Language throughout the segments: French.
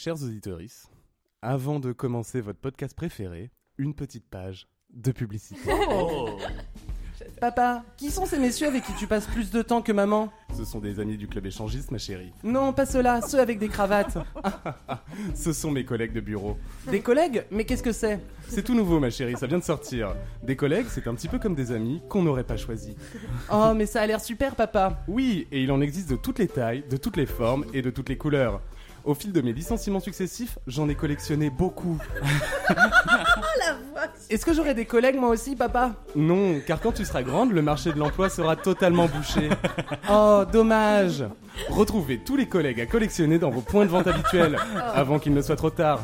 Chers auditeurs, avant de commencer votre podcast préféré, une petite page de publicité. Oh. Papa, qui sont ces messieurs avec qui tu passes plus de temps que maman? Ce sont des amis du club échangiste, ma chérie. Non, pas ceux-là, ceux avec des cravates. Ce sont mes collègues de bureau. Des collègues? Mais qu'est-ce que c'est? C'est tout nouveau, ma chérie, ça vient de sortir. Des collègues, c'est un petit peu comme des amis qu'on n'aurait pas choisis. Oh, mais ça a l'air super, papa. Oui, et il en existe de toutes les tailles, de toutes les formes et de toutes les couleurs. Au fil de mes licenciements successifs, j'en ai collectionné beaucoup. Est-ce que j'aurai des collègues moi aussi, papa? Non, car quand tu seras grande, le marché de l'emploi sera totalement bouché. Oh, dommage. Retrouvez tous les collègues à collectionner dans vos points de vente habituels, avant qu'il ne soit trop tard.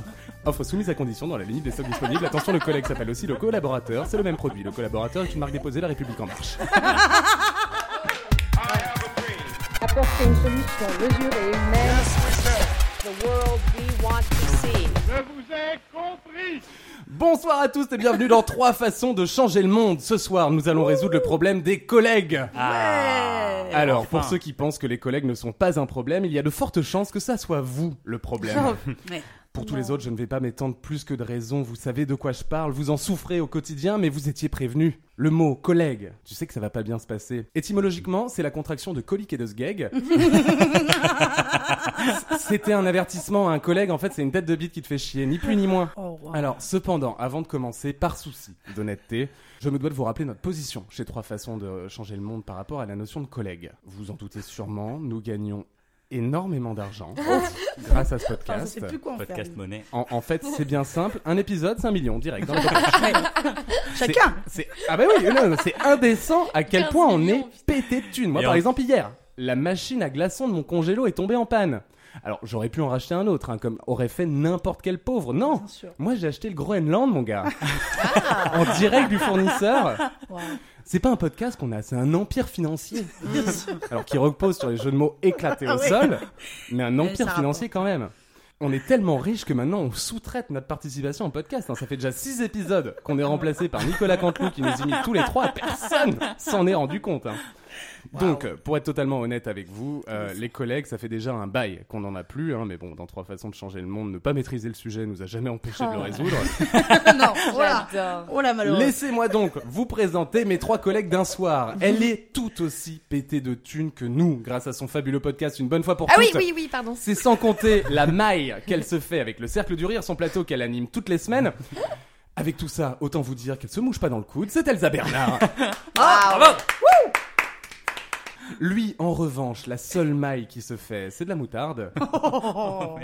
Offre soumise à condition dans la limite des stocks disponibles. Attention, le collègue s'appelle aussi le collaborateur. C'est le même produit. Le collaborateur est une marque déposée, La République en marche. apporter une solution mesurée et humaine. The world we want to see. Bonsoir à tous et bienvenue dans Trois façons de changer le monde. Ce soir, nous allons résoudre le problème des collègues. Alors, pour ceux qui pensent que les collègues ne sont pas un problème, il y a de fortes chances que ça soit vous le problème. Pour tous les autres, je ne vais pas m'étendre plus que de raison. Vous savez de quoi je parle, vous en souffrez au quotidien, mais vous étiez prévenus. Le mot collègue, tu sais que ça va pas bien se passer. Étymologiquement, c'est la contraction de colique et de sgeg. C'était un avertissement à un collègue, en fait, c'est une tête de bite qui te fait chier, ni plus ni moins. Alors, cependant, avant de commencer, par souci d'honnêteté, je me dois de vous rappeler notre position chez Trois Façons de changer le monde par rapport à la notion de collègue. Vous en doutez sûrement, nous gagnons énormément d'argent grâce à ce podcast. plus quoi en faire. Podcast monnaie. En, en fait, c'est bien simple. Un épisode, c'est un million direct. Dans. Chacun. C'est ah bah oui, non, non, c'est indécent à quel 15 point on millions, est pété de thunes. Moi, Et par en- exemple, hier, la machine à glaçons de mon congélo est tombée en panne. Alors, j'aurais pu en racheter un autre, hein, comme aurait fait n'importe quel pauvre. Non, moi j'ai acheté le Groenland, mon gars, en direct du fournisseur. C'est pas un podcast qu'on a, c'est un empire financier. Alors qui repose sur les jeux de mots éclatés au Ah sol, mais un empire financier quand même. On est tellement riche que maintenant on sous-traite notre participation en podcast. hein. Ça fait déjà six épisodes qu'on est remplacé par Nicolas Canteloup qui nous imite tous les trois. Personne s'en est rendu compte. hein. Donc, euh, pour être totalement honnête avec vous, euh, les collègues, ça fait déjà un bail qu'on n'en a plus. hein, mais bon, dans trois façons de changer le monde, ne pas maîtriser le sujet nous a jamais empêché de le résoudre. non, voilà. Oh la. Laissez-moi donc vous présenter mes trois collègues d'un soir. Elle est tout aussi pétée de thunes que nous, grâce à son fabuleux podcast Une bonne fois pour Ah oui, toutes. oui, oui, pardon. C'est sans compter la maille qu'elle se fait avec le Cercle du Rire, son plateau qu'elle anime toutes les semaines. Avec tout ça, autant vous dire qu'elle se mouche pas dans le coude, c'est Elsa Bernard. Lui, en revanche, la seule maille qui se fait, c'est de la moutarde.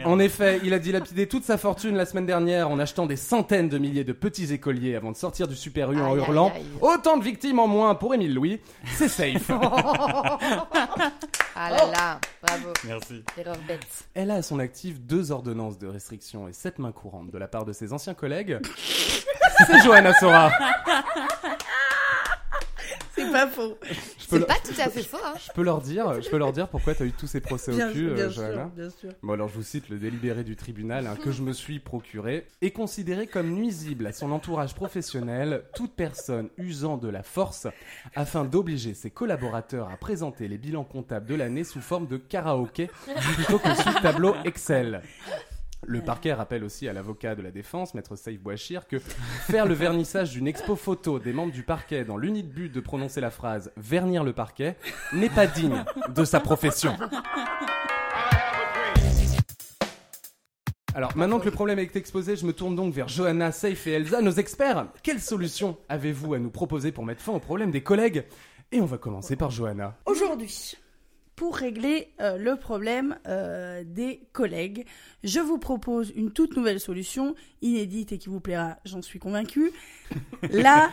En effet, il a dilapidé toute sa fortune la semaine dernière en achetant des centaines de milliers de petits écoliers avant de sortir du Super U en Aïe, hurlant aïe, aïe. Autant de victimes en moins pour Émile Louis, c'est safe. Ah là là, bravo. Merci. Erreur bête. Elle a à son actif deux ordonnances de restriction et sept mains courantes de la part de ses anciens collègues. c'est Johanna Sora. C'est pas faux. Je peux, C'est pas tout à fait faux, hein. je peux leur dire, je peux leur dire pourquoi t'as eu tous ces procès Bien, au cul, bien euh, sûr, bien sûr. Bon alors je vous cite le délibéré du tribunal hein, que je me suis procuré est considéré comme nuisible à son entourage professionnel toute personne usant de la force afin d'obliger ses collaborateurs à présenter les bilans comptables de l'année sous forme de karaoké plutôt que sous tableau Excel. Le parquet rappelle aussi à l'avocat de la défense, maître Saïf Bouachir, que faire le vernissage d'une expo photo des membres du parquet dans l'unique but de prononcer la phrase vernir le parquet n'est pas digne de sa profession. Alors maintenant que le problème est exposé, je me tourne donc vers Johanna, Safe et Elsa, nos experts. Quelle solution avez-vous à nous proposer pour mettre fin au problème des collègues? Et on va commencer par Johanna. Aujourd'hui, pour régler euh, le problème euh, des collègues, je vous propose une toute nouvelle solution, inédite et qui vous plaira, j'en suis convaincue. la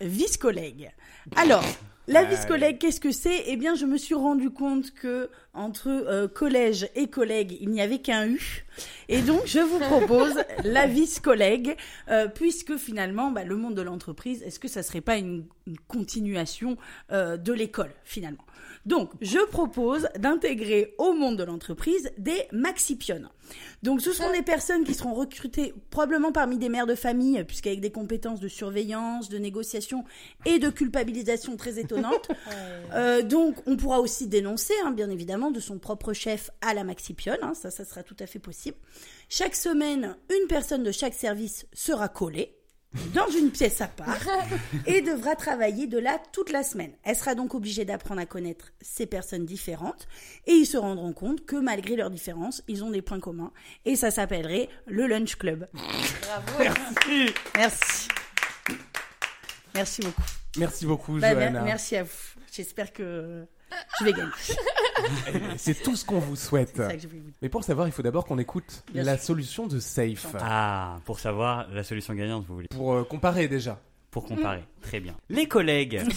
vice-collègue. Alors, la vice-collègue, qu'est-ce que c'est? Eh bien, je me suis rendu compte que entre euh, collège et collègue, il n'y avait qu'un U. Et donc, je vous propose la vice-collègue, euh, puisque finalement, bah, le monde de l'entreprise, est-ce que ça serait pas une, une continuation euh, de l'école, finalement? Donc, je propose d'intégrer au monde de l'entreprise des maxipionnes. Donc, ce sont des personnes qui seront recrutées probablement parmi des mères de famille, puisqu'avec des compétences de surveillance, de négociation et de culpabilisation très étonnantes. Euh, donc, on pourra aussi dénoncer, hein, bien évidemment, de son propre chef à la maxipionne. hein, ça, ça sera tout à fait possible. Chaque semaine, une personne de chaque service sera collée dans une pièce à part et devra travailler de là toute la semaine. Elle sera donc obligée d'apprendre à connaître ces personnes différentes et ils se rendront compte que malgré leurs différences, ils ont des points communs et ça s'appellerait le Lunch Club. Bravo. Merci. Merci beaucoup. Merci beaucoup, Bah, Johanna. merci à vous. J'espère que je vais gagner. C'est tout ce qu'on vous souhaite. C'est ça que je voulais vous dire. Mais pour savoir, il faut d'abord qu'on écoute Bien la sûr. solution de Safe. Ah, pour savoir la solution gagnante, vous voulez. Pour euh, comparer déjà. Pour comparer. Très bien. Les collègues.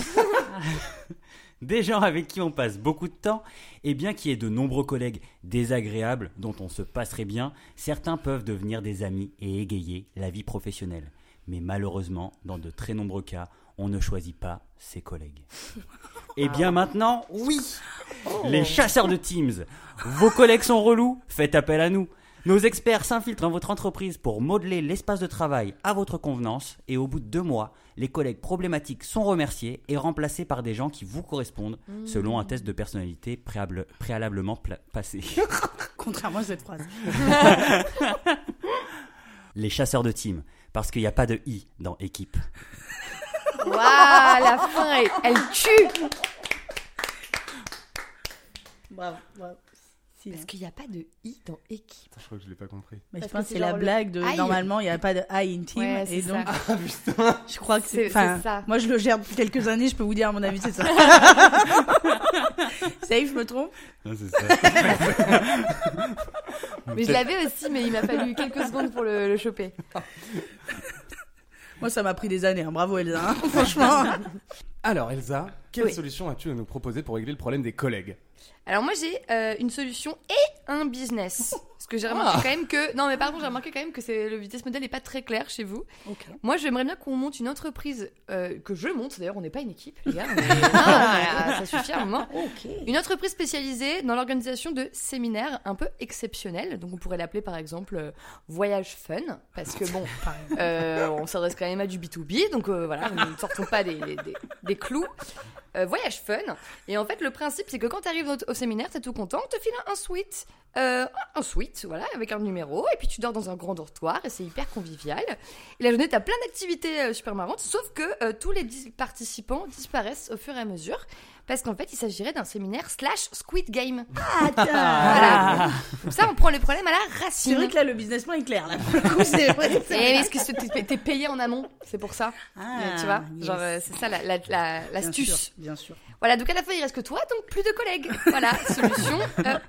Des gens avec qui on passe beaucoup de temps, et bien qu'il y ait de nombreux collègues désagréables dont on se passerait bien, certains peuvent devenir des amis et égayer la vie professionnelle. Mais malheureusement, dans de très nombreux cas, on ne choisit pas ses collègues. Et bien maintenant, oui Les chasseurs de Teams Vos collègues sont relous Faites appel à nous Nos experts s'infiltrent dans votre entreprise pour modeler l'espace de travail à votre convenance et au bout de deux mois, les collègues problématiques sont remerciés et remplacés par des gens qui vous correspondent selon un test de personnalité préable- préalablement pla- passé. Contrairement à cette phrase. Les chasseurs de team, parce qu'il n'y a pas de i dans équipe. Waouh, la fin, elle, elle tue. Bravo, bravo. Si, Parce hein. qu'il n'y a pas de i dans équipe. Je crois que je l'ai pas compris. Mais je pense que c'est c'est la le blague de normalement il n'y a pas de I in team Ouais, et c'est donc ça. je crois que c'est C'est- enfin c'est ça. moi je le gère depuis quelques années je peux vous dire à mon avis c'est ça. Safe je me trompe? Mais je l'avais aussi, mais il m'a fallu quelques secondes pour le, le choper. Moi ça m'a pris des années hein. bravo Elsa hein, franchement. Alors, Elsa, quelle Oui. solution as-tu à nous proposer pour régler le problème des collègues? Alors moi j'ai euh, une solution et un business. Parce que j'ai remarqué quand même que... Non mais pardon, j'ai remarqué quand même que c'est le business model n'est pas très clair chez vous. OK. Moi j'aimerais bien qu'on monte une entreprise, euh, que je monte d'ailleurs, on n'est pas une équipe les gars. Non, voilà, ça suffit à un moment. Une entreprise spécialisée dans l'organisation de séminaires un peu exceptionnels. Donc on pourrait l'appeler par exemple euh, Voyage Fun. Parce que bon, euh, on s'adresse quand même à du B2B. Donc euh, voilà, nous ne sortons pas des, des, des clous. Euh, voyage Fun. Et en fait, le principe, c'est que quand tu arrives au, au séminaire, t'es tout content, on te file un suite. Euh, un voilà, avec un numéro. Et puis tu dors dans un grand dortoir et c'est hyper convivial. Et la journée, t'as plein d'activités euh, super marrantes. Sauf que euh, tous les participants disparaissent au fur et à mesure. Parce qu'en fait, il s'agirait d'un séminaire slash Squid Game. Voilà. Comme ça, on prend les problèmes à la C'est racine. vrai que là le business plan est clair là. Pour le coup, c'est vrai. Est-ce que c'est- t'es payé en amont C'est pour ça. Ah, tu vois yes. Genre, euh, c'est ça la- la- la- Bien l'astuce. sûr, bien sûr. Voilà, donc à la fin, il reste que toi, donc plus de collègues. Voilà, solution euh,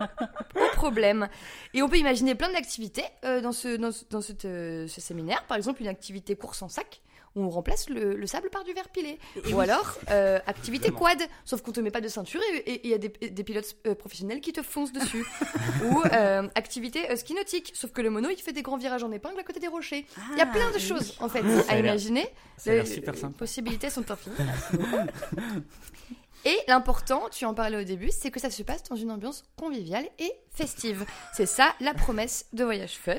au problème. Et on peut imaginer plein d'activités euh, dans, ce, dans, ce, dans cette, euh, ce séminaire. Par exemple, une activité course en sac on remplace le, le sable par du verre pilé. Ou alors, euh, activité quad, sauf qu'on te met pas de ceinture et il y a des, des pilotes euh, professionnels qui te foncent dessus. Ou euh, activité ski nautique, sauf que le mono, il fait des grands virages en épingle à côté des rochers. Il y a plein de oui. choses, en fait, Ça à imaginer. Les- possibilités sont infinies. Et l'important, tu en parlais au début, c'est que ça se passe dans une ambiance conviviale et festive. C'est ça la promesse de Voyage Fun.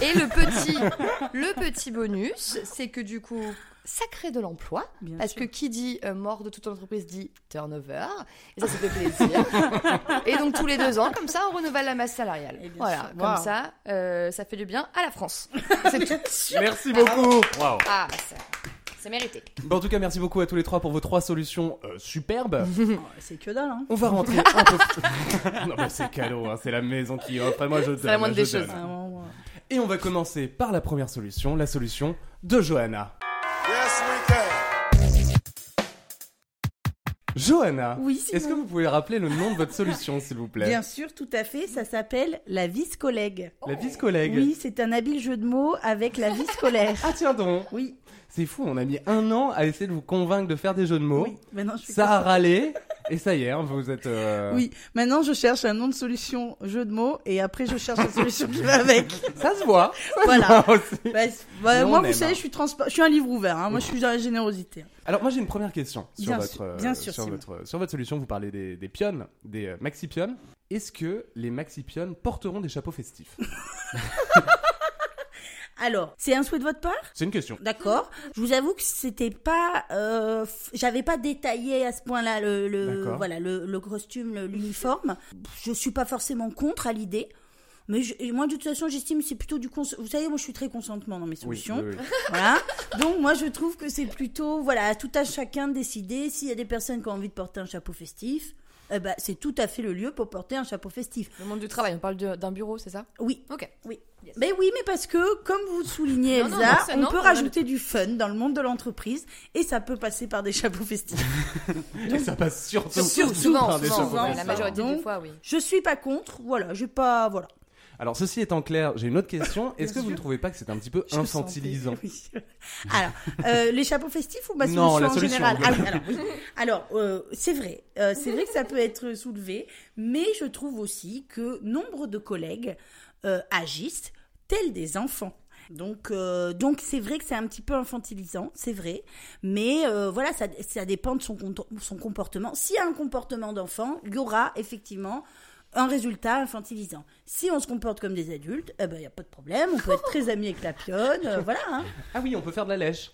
Et le petit, le petit bonus, c'est que du coup, ça crée de l'emploi. Bien Parce sûr. que qui dit euh, mort de toute entreprise dit turnover. Et ça, ça fait plaisir. et donc tous les deux ans, comme ça, on renouvelle la masse salariale. Voilà, sûr. comme ça, euh, ça fait du bien à la France. C'est tout. Merci beaucoup Waouh Ah, bah, ça- c'est mérité. Bon, En tout cas, merci beaucoup à tous les trois pour vos trois solutions euh, superbes. Oh, c'est que dalle hein. On va rentrer un peu... non mais c'est cadeau, hein, c'est la maison qui offre, moi je donne. la moindre des choses. moi. Et on va commencer par la première solution, la solution de Johanna. Yes, Johanna, Oui, est-ce que vous pouvez rappeler le nom de votre solution, s'il vous plaît? Bien sûr, tout à fait. Ça s'appelle la vie collègue. La vice-collègue. Oui, c'est un habile jeu de mots avec la vie scolaire. Ah tiens donc, Oui, c'est fou, on a mis un an à essayer de vous convaincre de faire des jeux de mots. oui. Maintenant, je fais Ça a râlé, Et ça y est, hein, vous êtes. euh, Oui, maintenant je cherche un nom de solution jeu de mots et après je cherche la solution qui va avec. Ça se voit. Ça Voilà. se voit aussi. Bah, bah, moi, on vous aime, savez, hein. je suis transpa- je suis un livre ouvert. Hein. Moi, je suis dans la générosité. Alors moi j'ai une première question sur Bien votre sûr, euh, bien sûr, sur votre sur votre solution. Vous parlez des, des pionnes, des euh, maxi-pionnes. Est-ce que les maxi-pionnes porteront des chapeaux festifs? Alors, c'est un souhait de votre part? C'est une question. D'accord. Je vous avoue que c'était pas, euh, f- j'avais pas détaillé à ce point-là le, le D'accord. voilà le, le costume, le- l'uniforme. Je suis pas forcément contre à l'idée. Mais je- et moi, de toute façon, j'estime que c'est plutôt du cons... Vous savez, moi, je suis très consentement dans mes Oui, solutions. oui, oui. Voilà. Donc, moi, je trouve que c'est plutôt, voilà, à tout à chacun de décider. S'il y a des personnes qui ont envie de porter un chapeau festif, eh ben, c'est tout à fait le lieu pour porter un chapeau festif. Le monde du travail, on parle d'un bureau, c'est ça? Oui. Ok. Oui. Mais oui, mais parce que, comme vous soulignez, non, Elsa, non, on non, peut on rajouter du fun dans le monde de l'entreprise et ça peut passer par des chapeaux festifs. Et ça passe surtout, Surtout, surtout souvent, par des souvent, chapeaux festifs. la majorité Donc, des fois, oui. Je suis pas contre, voilà, j'ai pas, voilà. Alors ceci étant clair, j'ai une autre question. Est-ce que vous ne trouvez pas que c'est un petit peu Je infantilisant oui. Alors, euh, les chapeaux festifs ou ma Non, solution la en solution, général? En Ah oui, alors, oui. Alors, euh, c'est vrai, euh, c'est vrai que ça peut être soulevé, mais je trouve aussi que nombre de collègues agissent tels des enfants. Donc, euh, donc c'est vrai que c'est un petit peu infantilisant, c'est vrai, mais euh, voilà, ça, ça dépend de son, son comportement. S'il y a un comportement d'enfant, il y aura effectivement un résultat infantilisant. Si on se comporte comme des adultes, eh ben il y a pas de problème, on peut être très amis avec la pionne, euh, voilà. hein. Ah oui, on peut faire de la lèche.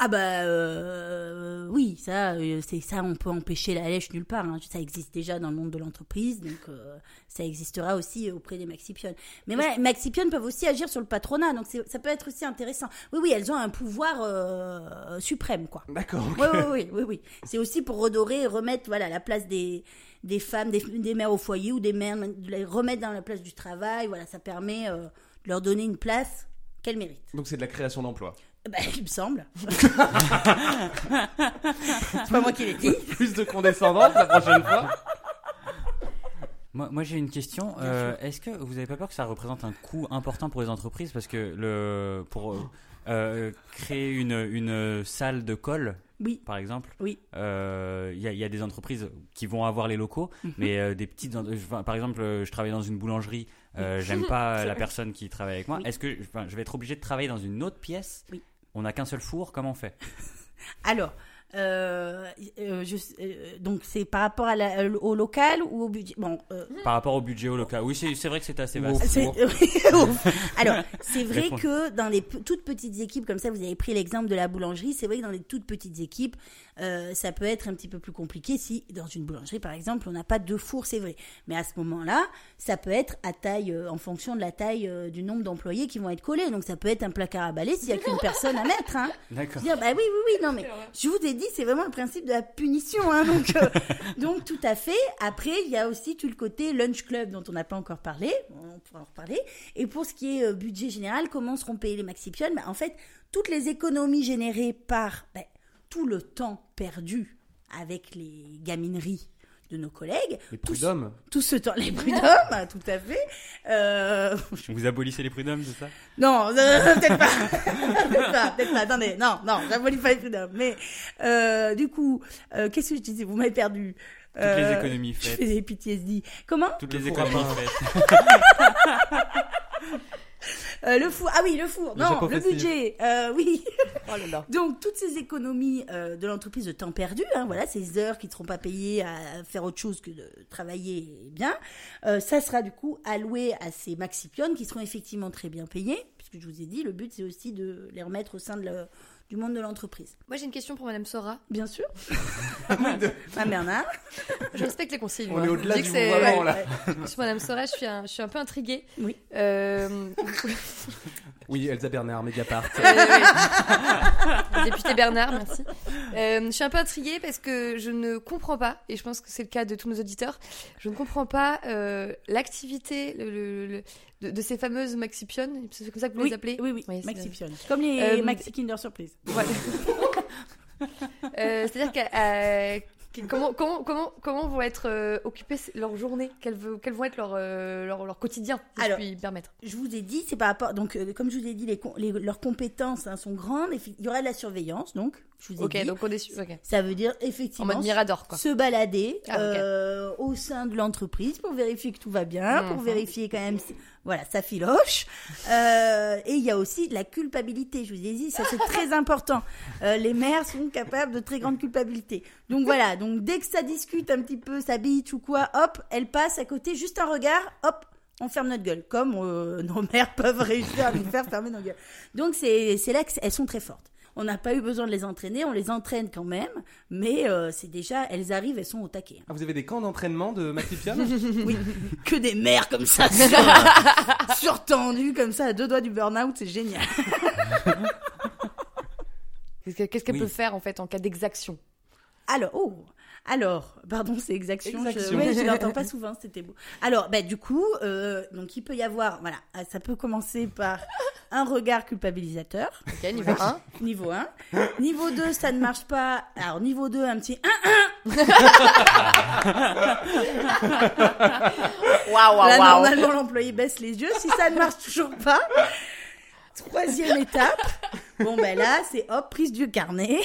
Ah bah euh, oui, ça, euh, c'est ça, on peut empêcher la lèche nulle part. hein. Ça existe déjà dans le monde de l'entreprise, donc euh, ça existera aussi auprès des maxipionnes. Mais voilà, maxipionnes peuvent aussi agir sur le patronat, donc ça peut être aussi intéressant. Oui, oui, elles ont un pouvoir euh, suprême, quoi. D'accord. Oui, oui, oui, oui, oui. C'est aussi pour redorer et remettre, voilà, la place des des femmes, des, des mères au foyer ou des mères, les remettre dans la place du travail. Voilà, ça permet de leur donner une place qu'elles méritent. Donc c'est de la création d'emplois. Bah, il me semble. c'est pas moi qui l'ai dit. Plus de condescendance la prochaine fois. Moi, moi j'ai une question. Euh, Est-ce que vous n'avez pas peur que ça représente un coût important pour les entreprises Parce que le, pour euh, euh, créer une, une salle de colle, Oui. par exemple, Oui. euh, il y, a- il y a des entreprises qui vont avoir les locaux, Mhm. mais euh, des petites. par exemple, je travaille dans une boulangerie, euh, j'aime pas la personne qui travaille avec moi. Oui. Est-ce que enfin, je vais être obligé de travailler dans une autre pièce Oui. On n'a qu'un seul four, comment on fait? Alors, euh, euh, je- euh, donc c'est par rapport à la- au local ou au budget? Bon, euh, Par rapport au budget au local Oui, c'est vrai que c'est assez vaste. alors c'est vrai que dans les toutes petites équipes, comme ça, vous avez pris l'exemple de la boulangerie. C'est vrai que dans les toutes petites équipes, ça peut être un petit peu plus compliqué si dans une boulangerie, par exemple, on n'a pas deux fours, c'est vrai. Mais à ce moment-là, ça peut être à taille, en fonction de la taille du nombre d'employés qui vont être collés. Donc ça peut être un placard à balai s'il n'y a qu'une personne à mettre. Hein. D'accord. Dire, bah oui, oui, oui, non, mais je vous ai dit, c'est vraiment le principe de la punition. Hein, donc, euh, donc, tout à fait. Après, il y a aussi tout le côté lunch club dont on n'a pas encore parlé. On pourra en reparler. Et pour ce qui est euh, budget général, comment seront payés les maxipionnes bah, En fait, toutes les économies générées par bah, tout le temps perdu avec les gamineries de nos collègues, Les prud'hommes. tout ce temps, les prud'hommes, tout à fait. Euh, Vous abolissez les prud'hommes, c'est ça? Non, euh, peut-être pas. peut-être pas, peut-être pas. Attendez, non, non, j'abolis pas les prud'hommes. Mais euh, du coup, euh, qu'est-ce que je disais? Vous m'avez perdu. Toutes les économies Je faites. faisais PTSD. Comment? Toutes Le les économies faites. Euh, Le four. Ah oui, le four. Le non, le budget. Euh, oui. Oh là là. Donc toutes ces économies euh, de l'entreprise de temps perdu, hein, voilà, ces heures qui ne seront pas payées à faire autre chose que de travailler bien, euh, ça sera du coup alloué à ces maxipionnes qui seront effectivement très bien payées, puisque je vous ai dit, le but c'est aussi de les remettre au sein de le- du monde de l'entreprise. Moi, j'ai une question pour Madame Sora. Bien sûr. Ma Bernard. Je respecte les consignes. On moi. est Je au-delà du volant, là. ouais. Sur Madame Sora, je suis un, je suis un peu intriguée. Oui. Euh, Oui, Elsa Bernard, Mediapart. Député Bernard, merci. Euh, je suis un peu intriguée parce que je ne comprends pas, et je pense que c'est le cas de tous nos auditeurs, je ne comprends pas euh, l'activité le- le- le- de, de ces fameuses maxipionnes, c'est comme ça que vous Oui, les appelez oui, oui, Oui, c'est- Maxipionne. Comme les Euh, Maxi Kinder Surprise. Ouais. Euh, C'est-à-dire que- comment, comment, comment, comment vont être euh, occupées leurs journées? Quels, vont être leurs euh, leur, leur quotidien, si Alors, je puis me permettre? Je vous ai dit, c'est par rapport. Donc, euh, comme je vous ai dit, les, com- les- leurs compétences hein, sont grandes. et Il y aura de la surveillance, donc Je vous ai Ok, dit. donc on est su- ok. Ça veut dire En effectivement mode Mirador, quoi. se balader Ah, euh, au sein de l'entreprise pour vérifier que tout va bien, pour Mhm. vérifier quand même, voilà, ça filoche. Euh, et il y a aussi de la culpabilité. Je vous ai dit, ça c'est très important. Euh, les mères sont capables de très grande culpabilité. Donc voilà, donc dès que ça discute un petit peu, ça bitch ou quoi, hop, elle passe à côté, juste un regard, hop. On ferme notre gueule, comme euh, nos mères peuvent réussir à nous faire fermer nos gueules. Donc c'est c'est là qu'elles sont très fortes. On n'a pas eu besoin de les entraîner, on les entraîne quand même, mais euh, c'est déjà, elles arrivent, elles sont au taquet. Ah, vous avez des camps d'entraînement de Maxipion Oui, que des mères comme ça, sur, surtendues comme ça, à deux doigts du burn-out, c'est génial. Qu'est-ce que- qu'est-ce qu'elle Oui. peut faire en fait en cas d'exaction? Alors, oh, alors, pardon, c'est exaction. Exaction. Je, ouais, je l'entends pas souvent, c'était beau. Alors, bah, du coup, euh, donc il peut y avoir, voilà, ça peut commencer par un regard culpabilisateur, Ok, niveau 1. niveau 1. Niveau 2, ça ne marche pas. Alors, niveau 2, un petit 1. Waouh, Là, waouh, waouh. normalement, l'employé baisse les yeux. Si ça ne marche toujours pas, troisième étape. Bon, ben là, c'est hop, prise du carnet.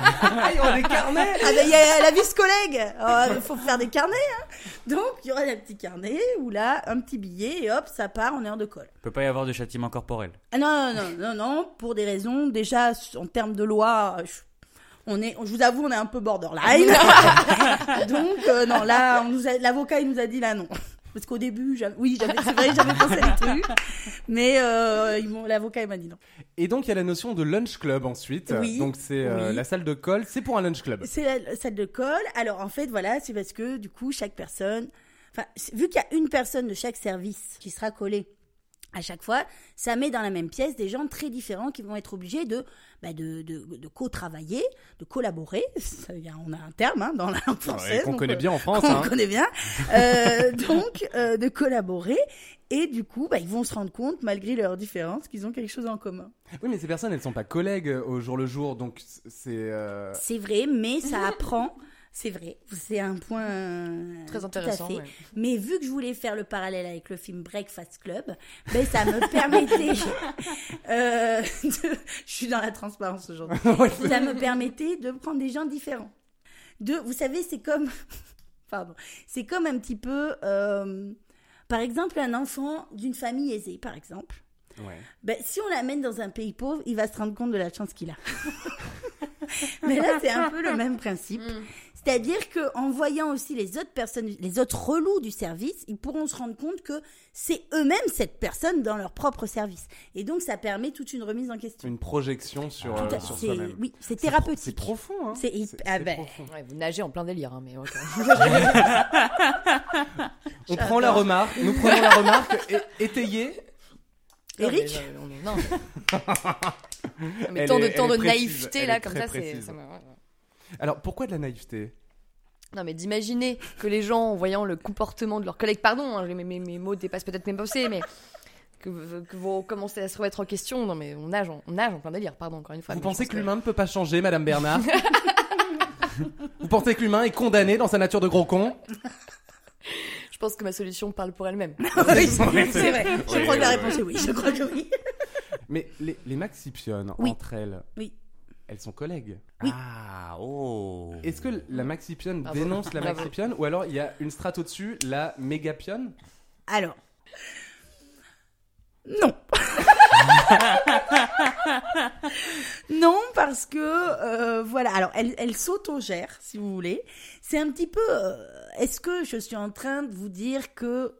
Ah, il y aura des carnets Ah ben, il y a la vice-collègue. Il faut faire des carnets. hein. Donc, il y aura un petit carnet où là, un petit billet et hop, ça part en heure de colle. peut pas y avoir de châtiment corporel. Ah non, non, non, non, non, pour des raisons, déjà, en termes de loi, je- on est, je vous avoue, on est un peu borderline. Donc, euh, non, là, l'avocat, il nous a dit là, non. Parce qu'au début, j'avais- oui, j'avais, c'est vrai, j'avais pensé les trucs. Mais euh, ils m'ont- l'avocat, il m'a dit non. Et donc il y a la notion de lunch club ensuite. Oui. Donc c'est euh, Oui. la salle de colle, c'est pour un lunch club. C'est la salle de colle. Alors, en fait, voilà, c'est parce que, du coup, chaque personne, enfin, vu qu'il y a une personne de chaque service qui sera collée à chaque fois, ça met dans la même pièce des gens très différents qui vont être obligés de, bah, de, de, de co-travailler, de collaborer. Ça, on a un terme hein, dans la langue française. qu'on connaît euh, bien en France. qu'on hein. connaît bien. Euh, donc, euh, de collaborer. Et du coup, bah, ils vont se rendre compte, malgré leurs différences, qu'ils ont quelque chose en commun. Oui, mais ces personnes, elles sont pas collègues au jour le jour, donc c'est. euh, C'est vrai, mais ça apprend. C'est vrai, c'est un point euh, Très tout à intéressant. fait. ouais. Mais vu que je voulais faire le parallèle avec le film Breakfast Club, ben ça me permettait. euh, de- je suis dans la transparence aujourd'hui. ça me permettait de prendre des gens différents. De, vous savez, c'est comme, pardon, c'est comme un petit peu, euh, par exemple, un enfant d'une famille aisée, par exemple. Ouais. Ben, si on l'amène dans un pays pauvre, il va se rendre compte de la chance qu'il a. Mais là, c'est un peu le même principe. C'est-à-dire que en voyant aussi les autres personnes, les autres relous du service, ils pourront se rendre compte que c'est eux-mêmes cette personne dans leur propre service. Et donc, ça permet toute une remise en question. Une projection sur, Tout euh, à- sur c'est- soi-même. oui, c'est C'est thérapeutique. profond, hein. C'est hyp- C'est- ah ben, profond. Ouais, vous nagez en plein délire, hein, mais. On prend la remarque, nous prenons la remarque et, étayée. Eric Non, mais, non, non. mais Elle tant de, est- de naïveté là, comme ça, c'est. Alors pourquoi de la naïveté? Non, mais d'imaginer que les gens, en voyant le comportement de leurs collègues, pardon, hein, mes, mes, mes mots dépassent peut-être mes pensées, mais que, que vous commencez à se remettre en question. Non, mais on nage en, on nage en plein délire, pardon, encore une fois. Vous pensez pense que l'humain ne peut pas changer, Madame Bernard? Vous pensez que l'humain est condamné dans sa nature de gros con? Je pense que ma solution parle pour elle-même. oui, c'est vrai. Je crois que la réponse est oui. Je crois que oui. Mais les, les Oui. entre elles, Oui. Elles sont collègues. Oui. Ah, oh. Est-ce que la maxipionne Bravo. dénonce la maxipionne ou alors il y a une strate au-dessus, la mégapionne? Alors. Non. non, parce que, euh, voilà, alors elle, elle s'autogère, si vous voulez. C'est un petit peu... euh, Est-ce que je suis en train de vous dire que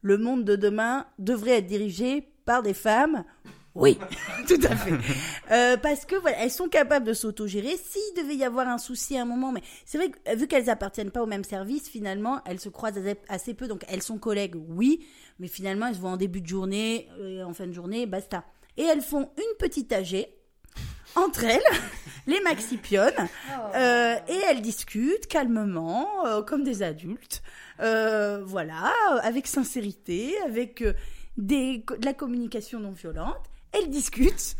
le monde de demain devrait être dirigé par des femmes oui, tout à fait. Euh, parce que voilà, elles sont capables de s'autogérer. S'il devait y avoir un souci à un moment, mais c'est vrai que euh, vu qu'elles appartiennent pas au même service, finalement, elles se croisent assez, peu. Donc elles sont collègues, oui, mais finalement elles se voient en début de journée, euh, en fin de journée, basta. Et elles font une petite AG entre elles, les maxipionnes, euh, et elles discutent calmement, euh, comme des adultes, euh, voilà, avec sincérité, avec des, de la communication non violente. Elles discutent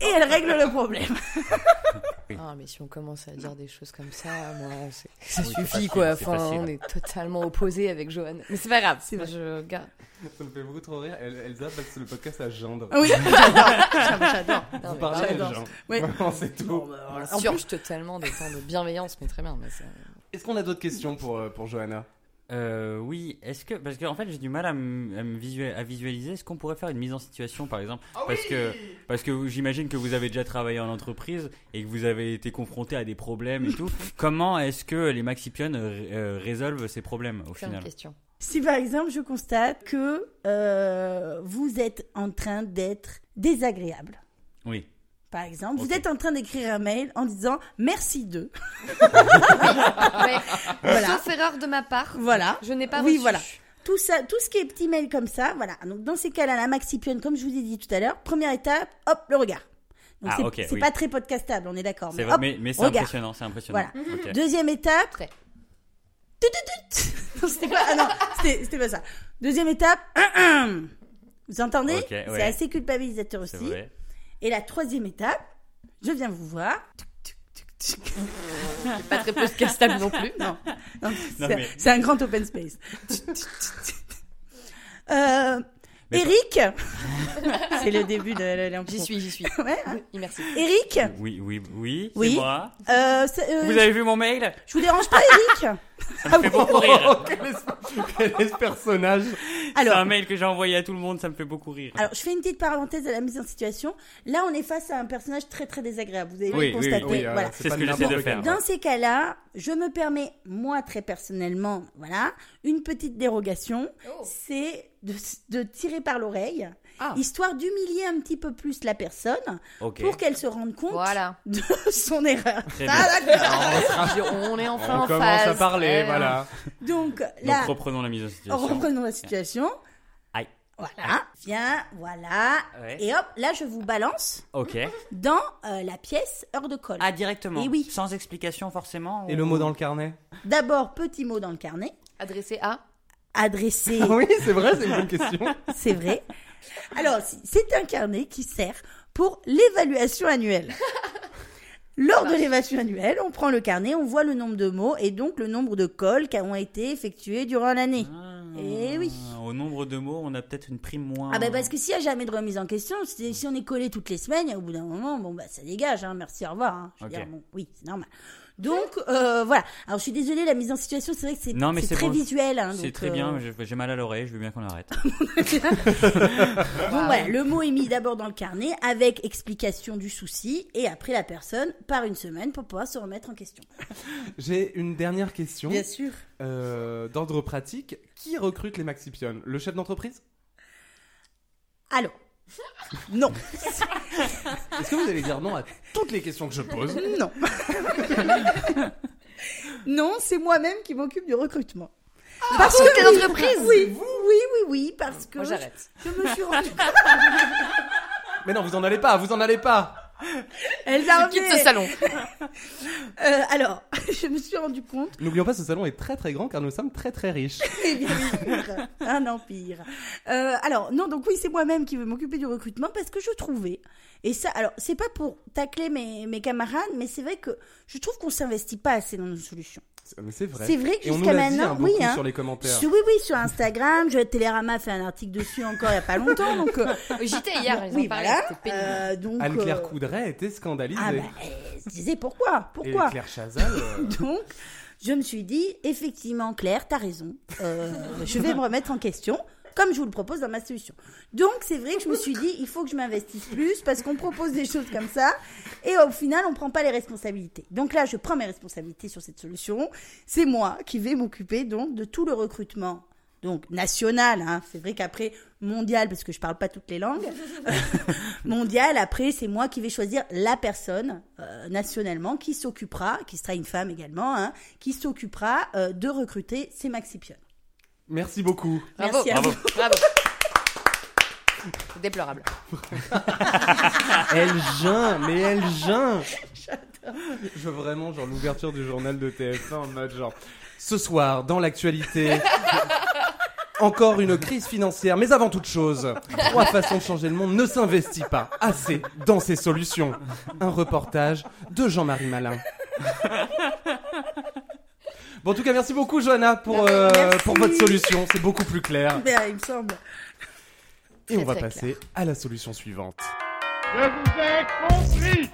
et elles règlent le problème. Ah, mais si on commence à dire des choses comme ça, moi, c'est- Ah ça oui, suffit facile, quoi. Enfin, facile. on est totalement opposés avec Johan. Mais c'est pas grave. C'est vrai. Je garde. Ça me fait beaucoup trop rire. El- Elsa passe le podcast à gendre. Oui, j'adore. Vous parlez à. Oui. Vraiment, c'est tout. Bon, bah, En totalement des temps de bienveillance, mais très bien. Est-ce qu'on a d'autres questions pour, euh, pour Johanna? Euh, oui, est-ce que parce qu'en fait j'ai du mal à, me à visualiser. Est-ce qu'on pourrait faire une mise en situation par exemple? Parce que parce que j'imagine que vous avez déjà travaillé en entreprise et que vous avez été confronté à des problèmes et tout. Comment est-ce que les Maxipionnes euh, euh, résolvent ces problèmes au final? questions. Si par exemple je constate que euh, vous êtes en train d'être désagréable, Oui. Par exemple, vous êtes en train d'écrire un mail en disant merci de. Ouais. Voilà. Sauf erreur de ma part. Voilà. Je n'ai pas Oui, reçu. voilà. Tout ça, tout ce qui est petit mail comme ça, voilà. Donc dans ces cas-là, la Maxipionne, comme je vous ai dit tout à l'heure, première étape, hop, le regard. Donc Ah, c'est oui. pas très podcastable, on est d'accord. C'est Mais, mais, mais c'est impressionnant, c'est impressionnant. Voilà. Ok. Deuxième étape. C'était pas, ah non, c'était c'était pas ça. Deuxième étape. Vous entendez C'est ouais. assez culpabilisateur C'est aussi. vrai. Et la troisième étape, je viens vous voir. Pas très podcastable non plus. Non, non, Non, c'est mais- c'est un grand open space. euh, Mais- Eric, c'est le début de l'impro. J'y suis, j'y suis. Ouais. Oui, merci. Eric, Oui, oui, oui. Oui. C'est moi. euh, euh, Vous avez vu mon mail je vous dérange pas, Eric Ça me fait beaucoup rire. quel, est, quel est ce personnage C'est Alors, un mail que j'ai envoyé à tout le monde, ça me fait beaucoup rire. alors, je fais une petite parenthèse à la mise en situation. Là, on est face à un personnage très très désagréable. Vous avez Oui, oui, constaté. oui, euh, voilà. C'est ce que j'essaie de faire. Dans ces cas-là, je me permets, moi très personnellement, voilà, une petite dérogation, Oh. c'est de, de tirer par l'oreille, Ah. histoire d'humilier un petit peu plus la personne pour qu'elle se rende compte Voilà. de son erreur. Très Ah. On est enfin On en commence phase. à parler, voilà. Donc Donc là, reprenons la mise en situation. reprenons la situation. Aïe. Voilà, viens, voilà. Ouais. Et hop, là, je vous balance Ok. dans euh, la pièce heure de colle. Ah, directement Et oui. Sans explication forcément Et ou- le mot dans le carnet? D'abord, petit mot dans le carnet, Adressé à. Adressé Ah Oui, c'est vrai, c'est une bonne question. C'est vrai. Alors, c'est un carnet qui sert pour l'évaluation annuelle. Lors de l'évaluation annuelle, on prend le carnet, on voit le nombre de mots et donc le nombre de colles qui ont été effectués durant l'année. Ah. Eh oui. Au nombre de mots, on a peut-être une prime moins. Ah ben parce que s'il n'y a jamais de remise en question, si on est collé toutes les semaines, au bout d'un moment, bon bah ça dégage, hein, merci, au revoir. hein. Je veux Ok. dire, bon, oui, c'est normal. Donc euh, voilà. Alors je suis désolée, la mise en situation, c'est vrai que c'est Non, mais c'est c'est très bon. visuel. hein, C'est donc, très euh, bien, j'ai- j'ai mal à l'oreille, je veux bien qu'on arrête. Donc voilà, le mot est mis d'abord dans le carnet avec explication du souci et après la personne part une semaine pour pouvoir se remettre en question. J'ai une dernière question. sûr. Euh, D'ordre pratique, qui recrute les Maxipionnes Le chef d'entreprise? Alors, non, Est-ce que vous allez dire non à toutes les questions que je pose non. non, c'est moi-même qui m'occupe du recrutement. Parce que t'es l'entreprise Oui, oui, oui, oui, parce que Moi j'arrête. je me suis rendu Mais non, vous en allez pas, vous en allez pas Elle a Quitte ce salon. Euh, alors, je me suis rendu compte N'oublions pas, ce salon est très très grand car nous sommes très très riches. Eh bien sûr, un empire. Euh, alors non, donc oui, c'est moi-même qui veux m'occuper du recrutement parce que je trouvais et ça, alors c'est pas pour tacler mes, mes camarades, mais c'est vrai que je trouve qu'on s'investit pas assez dans nos solutions. C'est- Mais c'est vrai. C'est vrai que jusqu'à l'a dit maintenant, hein, oui, hein. sur les commentaires. Oui, oui, sur Instagram, je, Télérama a fait un article dessus encore il y a pas longtemps, donc euh, J'étais hier, ils oui, en parlaient, voilà. Euh, donc Anne-Claire euh, Coudray était scandalisée. ah bah, elle se disait pourquoi, Et pourquoi Claire Chazal. euh, Donc, je me suis dit, effectivement, Claire, t'as raison. Euh, je vais me remettre en question, comme je vous le propose dans ma solution. Donc, c'est vrai que je me suis dit, il faut que je m'investisse plus parce qu'on propose des choses comme ça et au final, on prend pas les responsabilités. Donc là, je prends mes responsabilités sur cette solution. C'est moi qui vais m'occuper donc de tout le recrutement. Donc national, hein. c'est vrai qu'après mondial, parce que je parle pas toutes les langues, mondial, après c'est moi qui vais choisir la personne euh, nationalement qui s'occupera, qui sera une femme également, hein, qui s'occupera euh, de recruter ces maxipionnes. Merci beaucoup. Bravo, Merci à bravo, vous. bravo. C'est déplorable. Elle geint, mais elle geint. Je veux vraiment genre l'ouverture du journal de TF1 en mode genre ce soir dans l'actualité. Encore une crise financière, mais avant toute chose, trois façons de changer le monde ne s'investit pas assez dans ces solutions. Un reportage de Jean-Marie Malin. Bon, en tout cas, merci beaucoup, Johanna, pour, euh, pour votre solution. C'est beaucoup plus clair. Ben, il me semble. Et on va passer à la solution suivante. Je vous ai compris.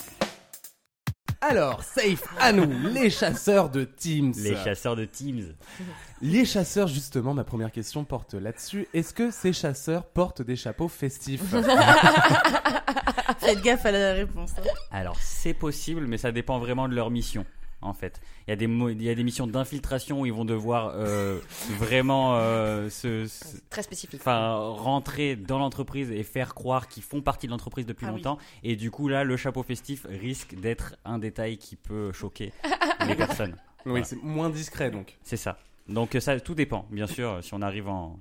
Alors, safe à nous, les chasseurs de Teams. Les chasseurs de Teams. Les chasseurs, justement, ma première question porte là-dessus. Est-ce que ces chasseurs portent des chapeaux festifs Faites gaffe à la réponse. hein. Alors, c'est possible, mais ça dépend vraiment de leur mission. En fait, il y a des mo- il y a des missions d'infiltration où ils vont devoir euh, vraiment euh, se, se- Très spécifique. enfin rentrer dans l'entreprise et faire croire qu'ils font partie de l'entreprise depuis Ah oui. longtemps. Et du coup, là, le chapeau festif risque d'être un détail qui peut choquer les personnes. Oui, Voilà. c'est moins discret donc. C'est ça. Donc euh, ça, tout dépend, bien sûr. Si on arrive en,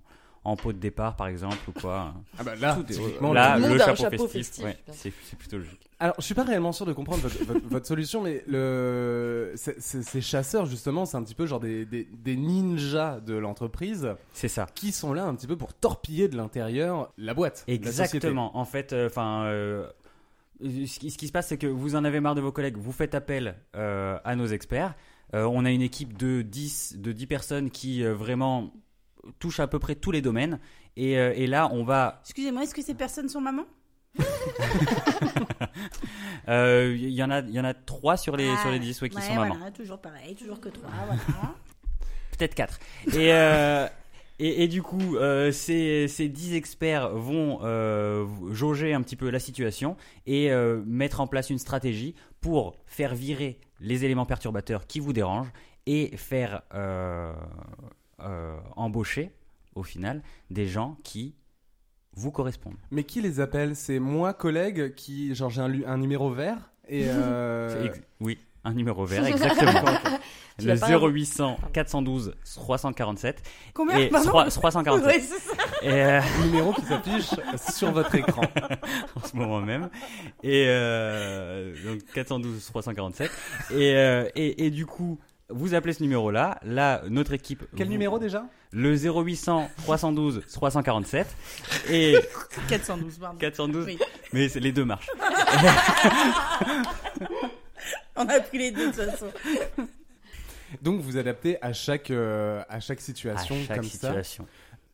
en pot de départ, par exemple, ou quoi. Ah bah là, Tout est- typiquement, là, Tout le le chapeau, chapeau festif, festif, ouais, bien c'est c'est plutôt logique. Alors, je suis pas réellement sûr de comprendre votre, votre- votre solution, mais le, c'est- c'est- ces chasseurs, justement, c'est un petit peu genre des, des, des ninjas de l'entreprise C'est ça. qui sont là un petit peu pour torpiller de l'intérieur la boîte. la. Exactement. En fait, enfin, euh, ce, qui, ce qui se passe, c'est que vous en avez marre de vos collègues, vous faites appel euh, à nos experts. Euh, on a une équipe de 10, de 10 personnes qui euh, vraiment touchent à peu près tous les domaines. Et, euh, et là, on va. Excusez-moi, est-ce que ces personnes sont mamans euh, Il y en a, y en a 3 sur les, Ah, sur les 10 ouais, qui ouais, sont mamans. Voilà, toujours pareil, toujours que trois. Voilà. Peut-être 4. Et, euh, et, et du coup, euh, ces, ces 10 experts vont euh, jauger un petit peu la situation et euh, mettre en place une stratégie pour faire virer les éléments perturbateurs qui vous dérangent et faire euh, embaucher, au final, des gens qui vous correspondent. Mais qui les appelle? C'est moi, collègue, qui, genre, j'ai un, lu- un numéro vert et. euh, Oui, un numéro vert, exactement. Le l'as pas 0800 412 347 Combien et Pardon 3- 347. Ouais. Et, euh, numéro qui s'affiche sur votre écran. en ce moment même. Et euh, donc 412 347. Et, euh, et, et du coup, vous appelez ce numéro-là. Là, notre équipe. Quel vous- numéro déjà? Le 0800 312 347. Et 412, pardon. 412. Oui. Mais c'est- les deux marchent. On a pris les deux de toute façon. Donc vous adaptez à chaque, euh, à chaque À situation chaque comme ça. situation.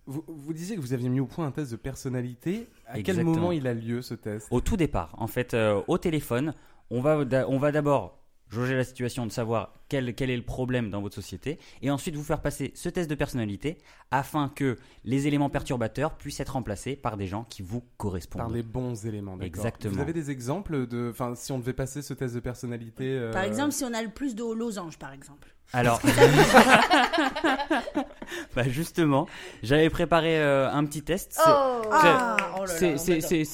Vous, vous disiez que vous aviez mis au point un test de personnalité. À quel Exactement. moment il a lieu ce test? Au tout départ, en fait, euh, au téléphone, on va, d'a- on va d'abord jauger la situation de savoir quel, quel est le problème dans votre société et ensuite vous faire passer ce test de personnalité afin que les éléments perturbateurs puissent être remplacés par des gens qui vous correspondent. Par les bons éléments, d'accord. Exactement. Vous avez des exemples de, enfin, si on devait passer ce test de personnalité. euh, Par exemple, si on a le plus de losanges, par exemple. Alors, bah justement, j'avais préparé euh, un petit test. C'est- Oh Ah, oh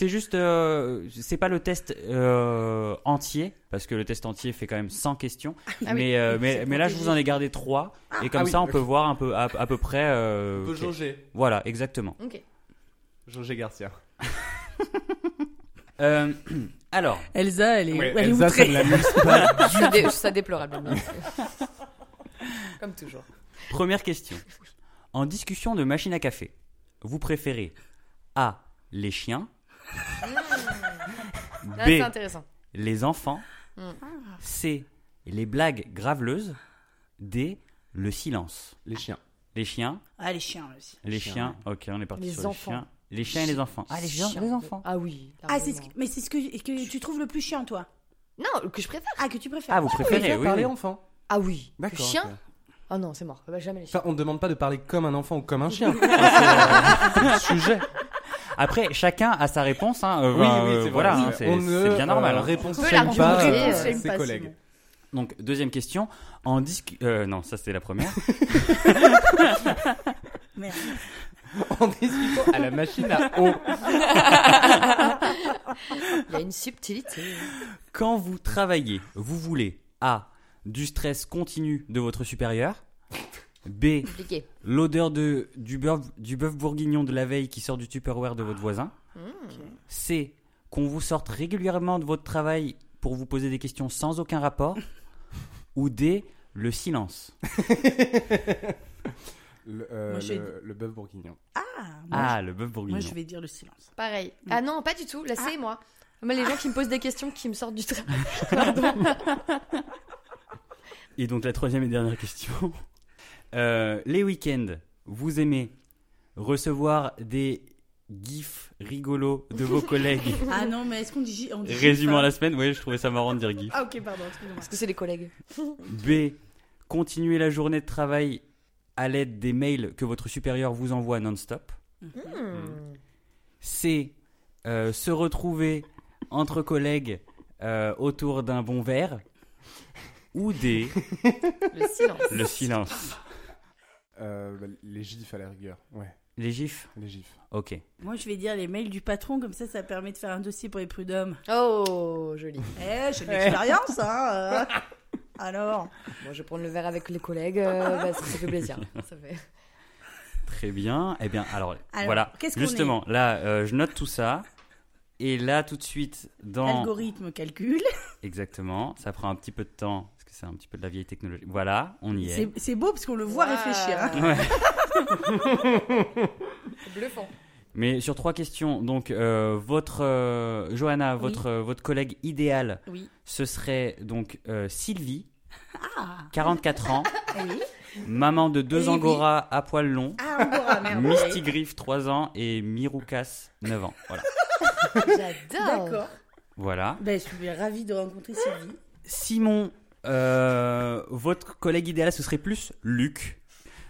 juste, euh, c'est pas le test euh, entier, parce que le test entier fait quand même 100 questions. Ah oui. mais, euh, Oui, mais, mais là, je vous en ai gardé 3. et comme ah oui, ça, on peut voir un peu, à, à peu près. euh, On peut jauger. Voilà, exactement. Ok. Jauger Garcia. Euh, alors, Elsa, elle est, Ouais, elle est Elsa, outrée. dé- ça déplorable. Comme toujours. première question. En discussion de machine à café, vous préférez A. Les chiens. Là, B. c'est intéressant. Les enfants. Mm. C. Les blagues graveleuses. D. Le silence. Les chiens. Les chiens. Ah, les chiens aussi. Les Chiens, chiens. Ok, on est parti Les sur enfants. les chiens. Les chiens et les enfants. Ah, les chiens, les enfants. Ah oui. Ah, c'est ce que- mais c'est ce que, que tu trouves le plus chiant, toi? Non, que je préfère. Ah, que tu préfères. Ah, vous préférez, Faire oui. parler oui. enfant. Ah oui. D'accord. Le chien. Ah non, c'est mort. Bah, jamais les chiens. Enfin, on ne demande pas de parler comme un enfant ou comme un chien. c'est euh, sujet. Après, chacun a sa réponse. Hein. euh, Oui, bah, oui, euh, c'est voilà, hein, c'est bien normal. euh, hein. réponse On pas Shame ses pas, collègues. Donc, deuxième question. En discu... euh, non, ça c'était la première. Merde. En discutant à la machine à eau. Il y a une subtilité. Quand vous travaillez, vous voulez A. Du stress continu de votre supérieur. B. Compliqué. L'odeur de, du, bœuf, du bœuf bourguignon de la veille qui sort du Tupperware de votre voisin. C. Qu'on vous sorte régulièrement de votre travail pour vous poser des questions sans aucun rapport. Ou D. Le silence. Le, euh, Moi, je vais le, le bœuf bourguignon. Ah, moi, Ah, le bœuf je, bourguignon. moi, je vais dire le silence. Pareil. Mm. Ah non, pas du tout. Là, c'est moi. Moi, les gens qui me posent des questions qui me sortent du train. Et donc la troisième et dernière question. Euh, les week-ends, vous aimez recevoir des gifs rigolos de vos collègues Ah non, mais est-ce qu'on dit... Dit résumant la semaine Oui, je trouvais ça marrant de dire gif. Ah ok, pardon, excusez-moi. Parce que c'est les collègues. B. Continuer la journée de travail à l'aide des mails que votre supérieur vous envoie non-stop. Hmm. C. euh, se retrouver entre collègues euh, autour d'un bon verre. Ou D. Le silence. le silence. Euh, bah, les gifs à la rigueur. Ouais, Les gifs? Les gifs. Ok. Moi, je vais dire les mails du patron, comme ça, ça permet de faire un dossier pour les prud'hommes. Oh, joli. Eh, j'ai de l'expérience, hein euh. Alors? Moi, je vais prendre le verre avec les collègues. euh, bah, ça, ça fait plaisir. Ça fait... Très bien. Eh bien, alors, Alors, voilà. qu'est-ce qu'on Justement, là, euh, je note tout ça. Et là, tout de suite, dans. L'algorithme calcule. Exactement. Ça prend un petit peu de temps, que c'est un petit peu de la vieille technologie. Voilà, on y est. C'est c'est beau parce qu'on le voit Wow. réfléchir. hein. Ouais. Bluffant. Mais sur trois questions, donc, euh, votre. euh, Johanna, Oui. votre, euh, votre collègue idéal, Oui. ce serait donc euh, Sylvie, Ah, 44 ans, oui. maman de deux Oui, angoras à poil long. Ah, Angora, merde. Misty Griff, 3 ans, et Miroukas, 9 ans. Voilà. J'adore. D'accord. voilà. Ben, je suis ravie de rencontrer Sylvie. Simon, euh, votre collègue idéal, ce serait plus Luc.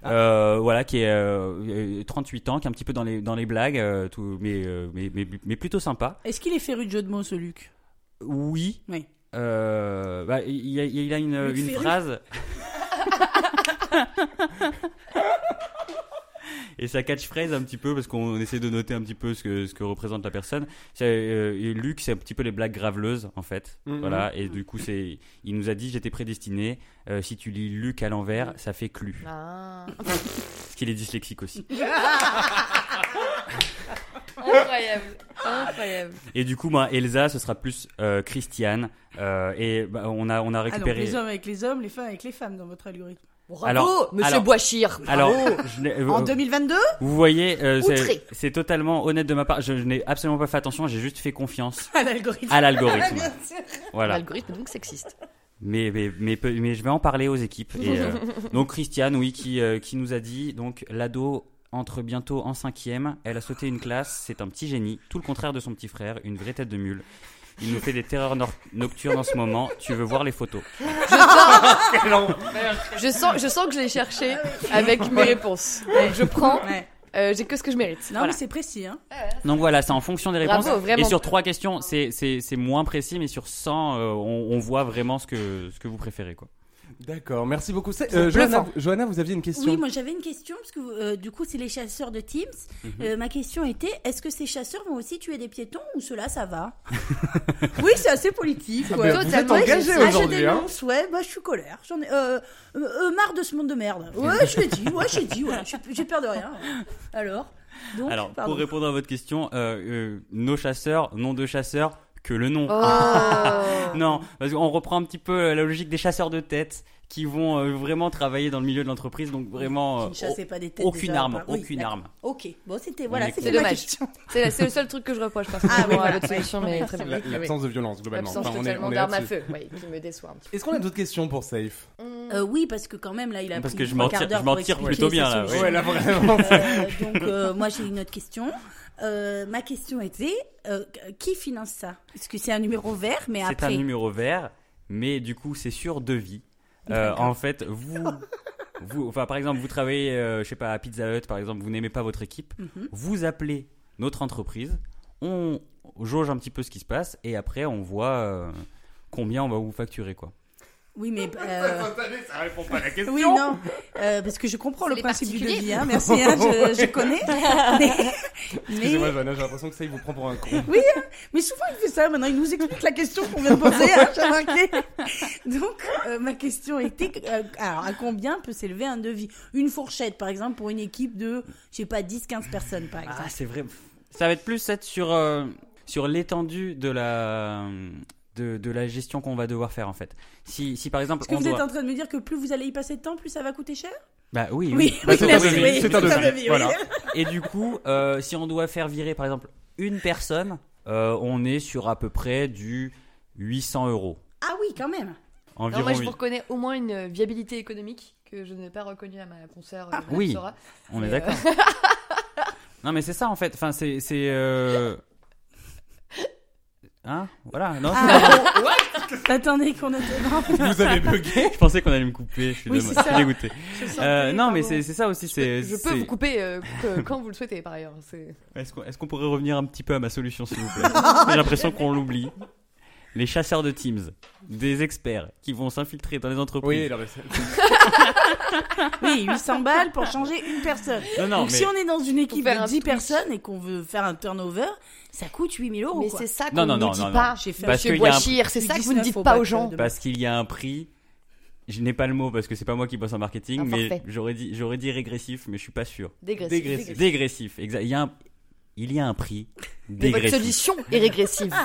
Euh, voilà, qui est euh, euh, 38 ans, qui est un petit peu dans les, dans les blagues, euh, tout, mais, mais, mais, mais plutôt sympa. Est-ce qu'il est féru de jeu de mots, ce Luc? Oui. Oui. Bah, il, a, il a une, phrase. Et sa catchphrase un petit peu, parce qu'on essaie de noter un petit peu ce que, ce que représente la personne. C'est, euh, Luc, c'est un petit peu les blagues graveleuses, en fait. Mhm. Voilà. Et du coup, c'est, il nous a dit, j'étais prédestiné. euh, si tu lis Luc à l'envers, ça fait clu. Ah. Parce qu'il est dyslexique aussi. Incroyable. Incroyable. Et du coup, moi, Elsa, ce sera plus euh, Christiane. Euh, et bah, on a, on a récupéré. les hommes avec les hommes, les femmes avec les femmes dans votre algorithme. Bravo, Alors- monsieur alors- je euh, En 2022 Vous voyez, euh, c'est- totalement honnête de ma part. Je, je n'ai absolument pas fait attention, j'ai juste fait confiance à l'algorithme. à l'algorithme. Voilà. L'algorithme donc sexiste. Mais, mais, mais, je vais en parler aux équipes. Et, euh, donc Christiane, oui, qui, euh, qui nous a dit, donc l'ado entre bientôt en cinquième, elle a sauté une classe, c'est un petit génie, tout le contraire de son petit frère, une vraie tête de mule. Il nous fait des terreurs nocturnes en ce moment. Tu veux voir les photos Je sens, je sens que je l'ai cherché avec mes réponses. Donc je prends, Ouais. euh, j'ai que ce que je mérite. Non, Voilà. mais c'est précis. Hein. Donc voilà, c'est en fonction des réponses. Bravo, vraiment. Et sur trois questions, c'est c'est- c'est moins précis, mais sur 100, euh, on, on voit vraiment ce que, ce que vous préférez. Quoi. D'accord, merci beaucoup. Euh, Johanna, Johanna, vous aviez une question Oui, moi j'avais une question, parce que euh, du coup c'est les chasseurs de Teams. Mhm. Euh, ma question était, est-ce que ces chasseurs vont aussi tuer des piétons ou cela ça va? Oui, c'est assez politique. Ah ouais. ben, vous êtes engagé aujourd'hui, hein. dénonce, ouais, bah je suis colère. J'en ai euh, euh, euh, marre de ce monde de merde. Ouais, je l'ai dit, ouais, j'ai dit, ouais, j'ai- peur de rien. Alors donc, Alors, pardon. pour répondre à votre question, euh, euh, nos chasseurs, nom de chasseurs, que le nom. Oh. Non, parce qu'on reprend un petit peu la logique des chasseurs de tête qui vont euh, vraiment travailler dans le milieu de l'entreprise, donc vraiment Qui euh, ne pas des têtes aucune déjà, arme, oui, aucune arme. Ok, bon c'était voilà, c'était dommage. question. C'est c'est le seul truc que je reproche personnellement Ah oui, à voilà, votre solution, oui. mais très bien. La- L'absence de violence, globalement. L'absence Enfin, totalement d'armes à feu, oui, qui me déçoit un petit Est-ce qu'on a d'autres questions pour Safe. Euh, oui, parce que quand même là il a Parce pris que je m'en tire, je m'en pour tire expliquer plutôt bien là. Ouais, vraiment. Euh, donc euh, moi j'ai une autre question. Euh, ma question était euh, qui finance ça? Est-ce que c'est un numéro vert Mais C'est après, un numéro vert, mais du coup c'est sur devis. Euh, en fait, vous, vous, enfin par exemple, vous travaillez, je sais pas, à Pizza Hut, par exemple, vous n'aimez pas votre équipe, Mhm. vous appelez notre entreprise, on jauge un petit peu ce qui se passe, et après on voit combien on va vous facturer quoi. Oui, mais euh, Ça répond pas à la question. oui, non, euh, parce que je comprends le principe du devis. Hein, merci, hein, je, je connais. Mais, Excusez-moi, Johanna, j'ai l'impression que ça, il vous prend pour un con. mais souvent il fait ça. Maintenant, il nous explique la question qu'on vient de poser. Hein, j'ai remarqué. Donc, euh, ma question était euh, alors à combien peut s'élever un devis? Une fourchette, par exemple, pour une équipe de, je sais pas, 10-15 personnes, par exemple. Ah, c'est vrai. Ça va être plus être sur, euh, sur l'étendue de la, de, de la gestion qu'on va devoir faire en fait. Si, si par exemple Est-ce que vous êtes en train de me dire que plus vous allez y passer de temps, plus ça va coûter cher? Bah oui, oui. Oui, Bah, oui, c'est un oui, c'est voilà. Et du coup, euh, si on doit faire virer par exemple une personne, euh, on est sur à peu près du 800 euros. Ah oui, quand même. Environ. Alors moi, je vous reconnais au moins une viabilité économique que je n'ai pas reconnue à ma concert. euh, oui. Sora. On est Mais, d'accord. non mais c'est ça en fait. Enfin c'est c'est. euh, Hein Voilà. Non. Ah, Attendez qu'on était Vous avez bugué Je pensais qu'on allait me couper. Je suis, Oui, je suis dégoûté. Je Euh, non mais c'est c'est ça aussi. C'est. Je peux vous couper euh, quand vous le souhaitez par ailleurs. C'est- Est-ce qu'on est-ce qu'on pourrait revenir un petit peu à ma solution s'il vous plaît? J'ai l'impression qu'on l'oublie. Les chasseurs de Teams, des experts qui vont s'infiltrer dans les entreprises. Oui, non, mais c'est- Oui, 800 balles pour changer une personne. Non, non, Donc mais- si on est dans une équipe de un 10 switch. personnes et qu'on veut faire un turnover, ça coûte 8000 euros. Mais c'est ça qu'on Non, ne dit non, pas. J'ai fait Parce un- c'est ça que vous ne 19 dites pas aux gens. Parce qu'il y a un prix. Je n'ai pas le mot parce que c'est pas moi qui bosse en marketing, Un mais j'aurais dit, j'aurais dit régressif, mais je suis pas sûr. Dégressif. Dégressif. Dégressif, exact. Il y a un, il y a un prix Mais votre dégressif. solution est régressive.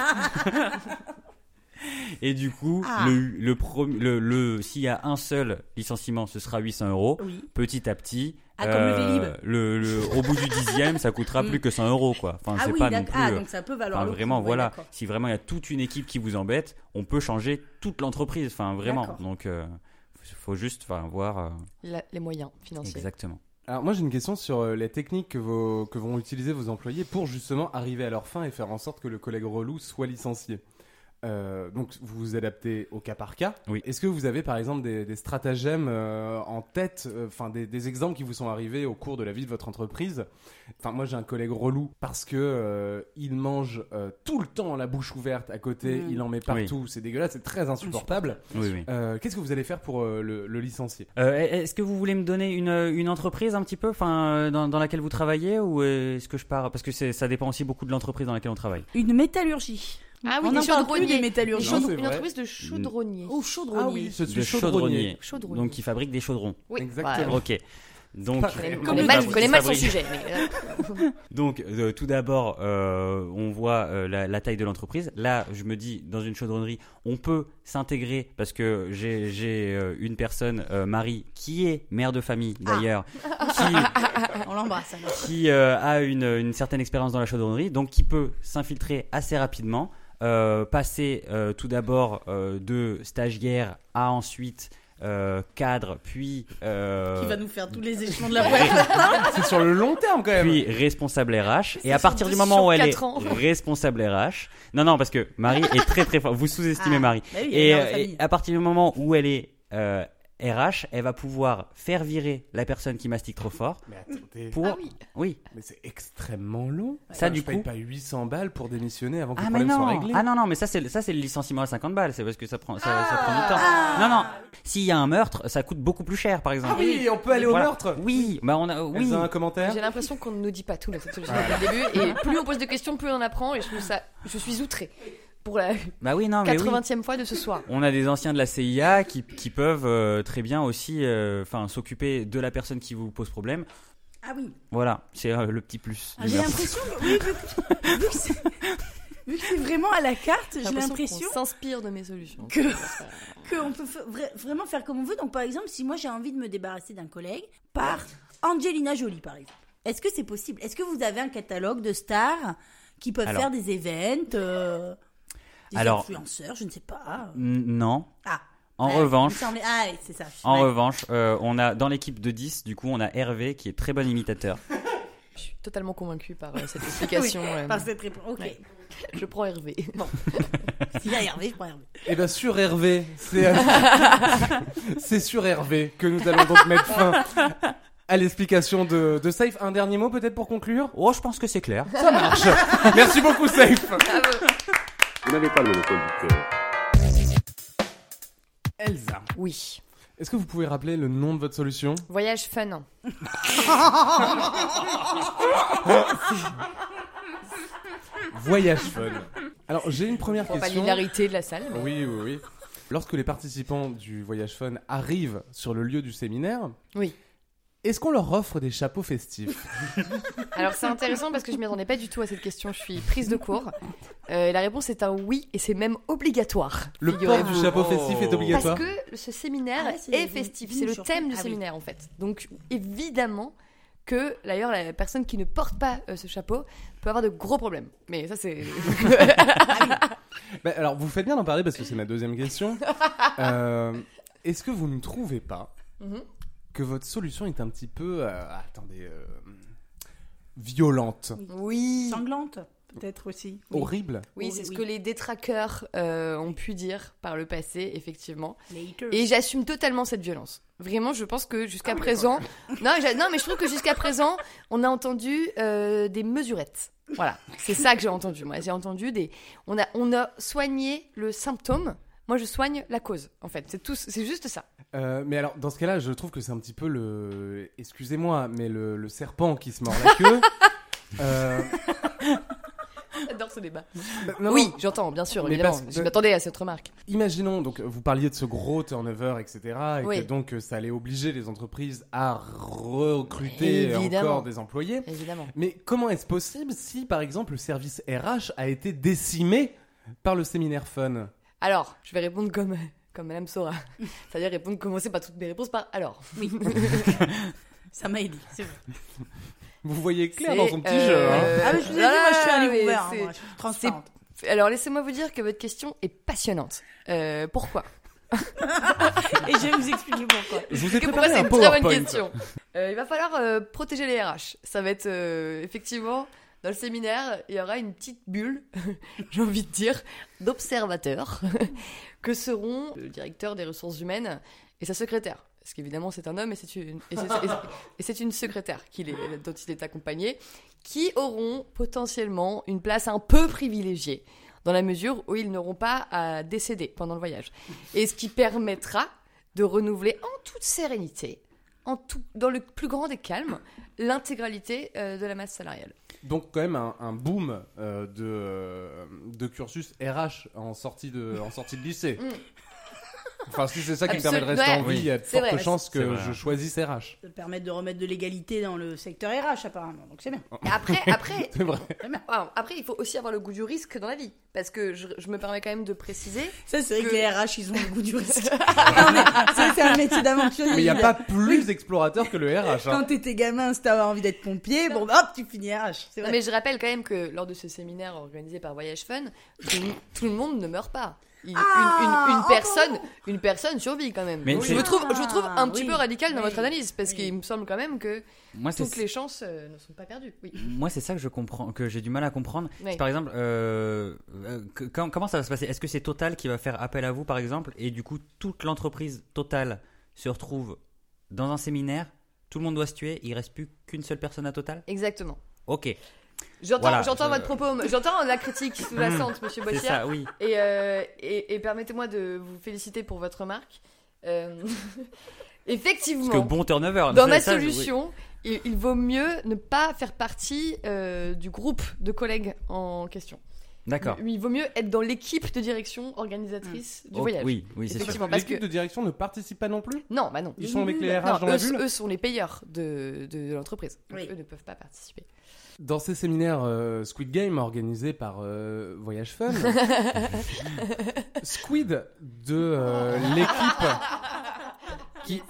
Et du coup, Ah. le, le, prom- le, le, s'il y a un seul licenciement, ce sera 800 euros. Oui. Petit à petit, Ah, euh, Vélib. le, le- au bout du dixième, ça coûtera Mm. plus que 100 euros, quoi. Enfin, Ah c'est oui, pas non plus. Ah, euh, donc ça peut valoir Enfin, le coup, vraiment, ouais, voilà. Si vraiment il y a toute une équipe qui vous embête, on peut changer toute l'entreprise. Enfin, vraiment. Donc, euh, faut juste, enfin, voir euh, La- les moyens financiers. exactement. Alors moi j'ai une question sur les techniques que, vos- que vont utiliser vos employés pour justement arriver à leur fin et faire en sorte que le collègue relou soit licencié. Euh, donc vous vous adaptez au cas par cas. Oui. Est-ce que vous avez par exemple des, des stratagèmes euh, en tête, euh, enfin des, des exemples qui vous sont arrivés au cours de la vie de votre entreprise? Enfin moi j'ai un collègue relou parce que euh, il mange euh, tout le temps la bouche ouverte à côté, Mm. il en met partout, c'est dégueulasse, c'est très insupportable. Oui, oui. Euh, Qu'est-ce que vous allez faire pour euh, le, le licencier? Euh, est-ce que vous voulez me donner une, une entreprise un petit peu, enfin, dans, dans laquelle vous travaillez, ou est-ce que je pars? Parce que ça dépend aussi beaucoup de l'entreprise dans laquelle on travaille. Une métallurgie. Ah oui, On des n'en parle plus chaudronniers. des métallurgies. Non, Une entreprise de chaudronniers. Oh, chaudronnier. je suis de chaudronnier. Chaudronnier. Donc, qui fabrique des chaudrons. Oui, Exactement. Ok. Donc, Comme mal- connais mal son sujet. mais, Donc, euh, tout d'abord, euh, on voit euh, la, la taille de l'entreprise. Là, je me dis, dans une chaudronnerie, on peut s'intégrer parce que j'ai j'ai, euh, une personne, euh, Marie, qui est mère de famille d'ailleurs, qui, On l'embrasse. qui euh, a une, une certaine expérience dans la chaudronnerie, donc qui peut s'infiltrer assez rapidement, passer euh, tout d'abord euh, de stagiaire à ensuite euh, cadre, puis euh, Qui va nous faire tous les échelons de la boîte. C'est sur le long terme quand même. puis responsable RH. Et à partir du moment où elle est ans. responsable RH, non non parce que Marie est très très forte. Vous sous-estimez Ah, Marie. bah oui, Et, euh, à partir du moment où elle est euh, RH, elle va pouvoir faire virer la personne qui mastique trop fort Mais attendez, pour Ah oui. oui. mais c'est extrêmement long. Ça, Enfin, du je paye coup- pas 800 balles pour démissionner avant que Ah le mais problème soit réglé. Ah non non mais ça c'est ça c'est le licenciement à 50 balles, c'est parce que ça prend ça, ça prend du temps. Ah. Non non. S'il y a un meurtre, ça coûte beaucoup plus cher par exemple. Ah oui, on peut aller au meurtre. Oui, bah on a oui. Un commentaire J'ai l'impression qu'on ne nous dit pas tout depuis le début. Et plus on pose de questions, plus on en apprend. Et je trouve ça. Je suis outrée. Pour la Bah oui non mais oui. 80e fois de ce soir. On a des anciens de la CIA qui, qui peuvent euh, très bien aussi euh, enfin s'occuper de la personne qui vous pose problème. Ah oui. Voilà, c'est euh, le petit plus. Ah, J'ai l'impression que, oui, vu que, que c'est- que vraiment à la carte, j'ai l'impression qu'on s'inspire de mes solutions. que- qu'on peut vra- vraiment faire comme on veut. Donc, par exemple, si moi j'ai envie de me débarrasser d'un collègue par Angelina Jolie, par exemple, est-ce que c'est possible? Est-ce que vous avez un catalogue de stars qui peuvent Alors- faire des événements, euh, des Alors- influenceurs, je ne sais pas. Non. Ah. En Ouais, revanche, il me semblait- Ah, oui, ça. en Ouais. revanche, euh, on a dans l'équipe de 10, du coup, on a Hervé qui est très bon imitateur. Je suis totalement convaincue par euh, cette explication. Oui, euh, par cette réponse. Ok. Ouais. Je prends Hervé. Bon. S'il y a Hervé, je prends Hervé. Eh bien, sur Hervé, c'est c'est sur Hervé que nous allons donc mettre fin à l'explication de, de Safe. Un dernier mot peut-être pour conclure? Oh, je pense que c'est clair. Ça marche. Merci beaucoup, Safe. Vous n'avez pas le monopole du cœur. Elsa, Oui. est-ce que vous pouvez rappeler le nom de votre solution? Voyage fun. Voyage Fun. Alors, j'ai une première Pour question. l'hilarité de la salle. mais- Oui, oui, oui. Lorsque les participants du Voyage Fun arrivent sur le lieu du séminaire, Oui. Est-ce qu'on leur offre des chapeaux festifs? Alors c'est intéressant parce que je m'y attendais pas du tout à cette question. Je suis prise de cours. Euh, la réponse est un oui et c'est même obligatoire. Le port du chapeau festif est Oh. obligatoire? Parce que ce séminaire Ah ouais, est festif, c'est le thème du ah oui. séminaire en fait. Donc évidemment que d'ailleurs la personne qui ne porte pas euh, ce chapeau peut avoir de gros problèmes. Mais ça c'est Bah, alors, vous faites bien d'en parler parce que c'est ma deuxième question. Euh, Est-ce que vous ne trouvez pas Mhm. Que votre solution est un petit peu, euh, attendez, euh, violente, oui. Sanglante, peut-être aussi. Oui. horrible Oui, Oui, c'est ce que les détraqueurs euh, ont pu dire par le passé, effectivement. Et j'assume totalement cette violence. Vraiment, je pense que jusqu'à présent, non, non, mais je trouve que jusqu'à présent, on a entendu euh, des mesurettes. Voilà, c'est ça que j'ai entendu. Moi, j'ai entendu des, on a, on a soigné le symptôme. Moi, je soigne la cause. En fait, c'est tout, c'est juste ça. Euh, mais alors, dans ce cas-là, je trouve que c'est un petit peu le. Excusez-moi, mais le, le serpent qui se mord la queue. Euh, J'adore ce débat. bah, non, oui, j'entends, bien sûr, Mais évidemment. parce- Je m'attendais à cette remarque. Imaginons, donc, vous parliez de ce gros turnover, etc. Et Oui. que donc, euh, ça allait obliger les entreprises à recruter encore des employés. Évidemment. Mais comment est-ce possible si, par exemple, le service RH a été décimé par le séminaire Fun? Alors, je vais répondre comme, comme Madame Sora. C'est-à-dire répondre, commencer par toutes mes réponses par alors. Oui. Ça m'a aidé, c'est vrai. Vous voyez clair dans son petit euh, jeu. hein. Ah, mais je vous ai dit, moi, je suis un livre ouvert. hein, moi, je suis transparente. Alors, laissez-moi vous dire que votre question est passionnante. Euh, pourquoi? Et je vais vous expliquer pourquoi. Je vous ai Que pourquoi préparé c'est un une très bonne question. Euh, il va falloir euh, protéger les RH. Ça va être euh, effectivement dans le séminaire, il y aura une petite bulle, j'ai envie de dire, d'observateurs que seront le directeur des ressources humaines et sa secrétaire. Parce qu'évidemment, c'est un homme et c'est une, secrétaire qu'il est- dont il est accompagné, qui auront potentiellement une place un peu privilégiée, dans la mesure où ils n'auront pas à décéder pendant le voyage. Et ce qui permettra de renouveler en toute sérénité, dans le plus grand des calmes, l'intégralité euh, de la masse salariale. Donc quand même un, boom euh, de, euh, de cursus RH en sortie de, en sortie de lycée. Enfin, si c'est ça qui me permet de rester en vie, il y a de fortes vrai. chances que je choisisse RH. Ça te permet de remettre de l'égalité dans le secteur RH, apparemment. Donc c'est bien. Et après, après, vrai. wow, après, il faut aussi avoir le goût du risque dans la vie. Parce que je, je me permets quand même de préciser. Ça, c'est vrai que... Que- les RH, ils ont le goût du risque. non, mais ça, c'est un métier d'aventurier. Mais il n'y a pas plus explorateur que le RH. Quand hein. t'étais gamin, si t'avais envie d'être pompier, bon, hop, tu finis RH. Non, mais je rappelle quand même que lors de ce séminaire organisé par Voyage Fun, tout, tout le monde ne meurt pas. Il- Ah, une, une- une oh, personne, une personne survit quand même. Mais je me trouve, je me trouve un petit Oui, peu radical dans oui, votre analyse parce oui. qu'il me semble quand même que Moi, toutes les chances euh, ne sont pas perdues. Oui. Moi, c'est ça que je comprends, que j'ai du mal à comprendre. Par exemple, euh, euh, que- quand- comment ça va se passer? Est-ce que c'est Total qui va faire appel à vous, par exemple, et du coup, toute l'entreprise Total se retrouve dans un séminaire, tout le monde doit se tuer, il reste plus qu'une seule personne à Total? Exactement. Ok, J'entends, Voilà, j'entends je- votre propos, j'entends la critique sous-jacente, Monsieur oui. Et, euh, et, et permettez-moi de vous féliciter pour votre remarque. Euh, effectivement, Parce que bon turnover. dans ma ça, oui. solution, il, il vaut mieux ne pas faire partie euh, du groupe de collègues en question. D'accord. Il, il vaut mieux être dans l'équipe de direction organisatrice du Oh, voyage. Oui, oui, c'est sûr. L'équipe que de direction ne participe pas non plus non, bah non. Ils sont avec les RH Non, dans la bulle eux sont les payeurs de, de, de l'entreprise. Oui. Eux ne peuvent pas participer. Dans ces séminaires euh, Squid Game organisés par euh, Voyage Fun, Squid de euh, l'équipe qui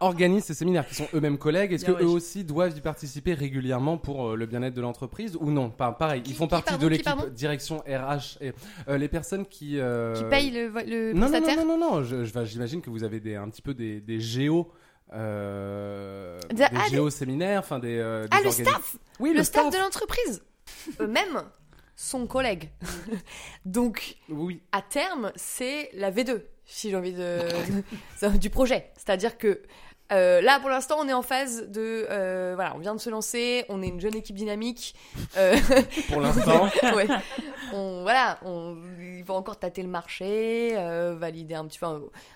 organise ces séminaires, qui sont eux-mêmes collègues, est-ce que Bien, eux wesh. aussi doivent y participer régulièrement pour euh, le bien-être de l'entreprise ou non? Pas- Pareil, Qui- ils font partie pardon, de qui, l'équipe direction RH et euh, les personnes qui euh, Qui paye le, le non, non, prestataire? non, non, non, j'imagine que vous avez des, un petit peu des, des géos. Euh, Des- ah, des- géos séminaires, enfin des, euh, Ah, le staff Oui, Le, staff, de l'entreprise Eux-mêmes sont collègues. Donc, Oui, à terme, c'est la V2, si j'ai envie de, de- du projet. C'est-à-dire que euh, là, pour l'instant, on est en phase de. euh, voilà, on vient de se lancer, on est une jeune équipe dynamique. euh, pour l'instant. ouais. On, voilà, on, il faut encore tâter le marché, euh, valider un petit peu,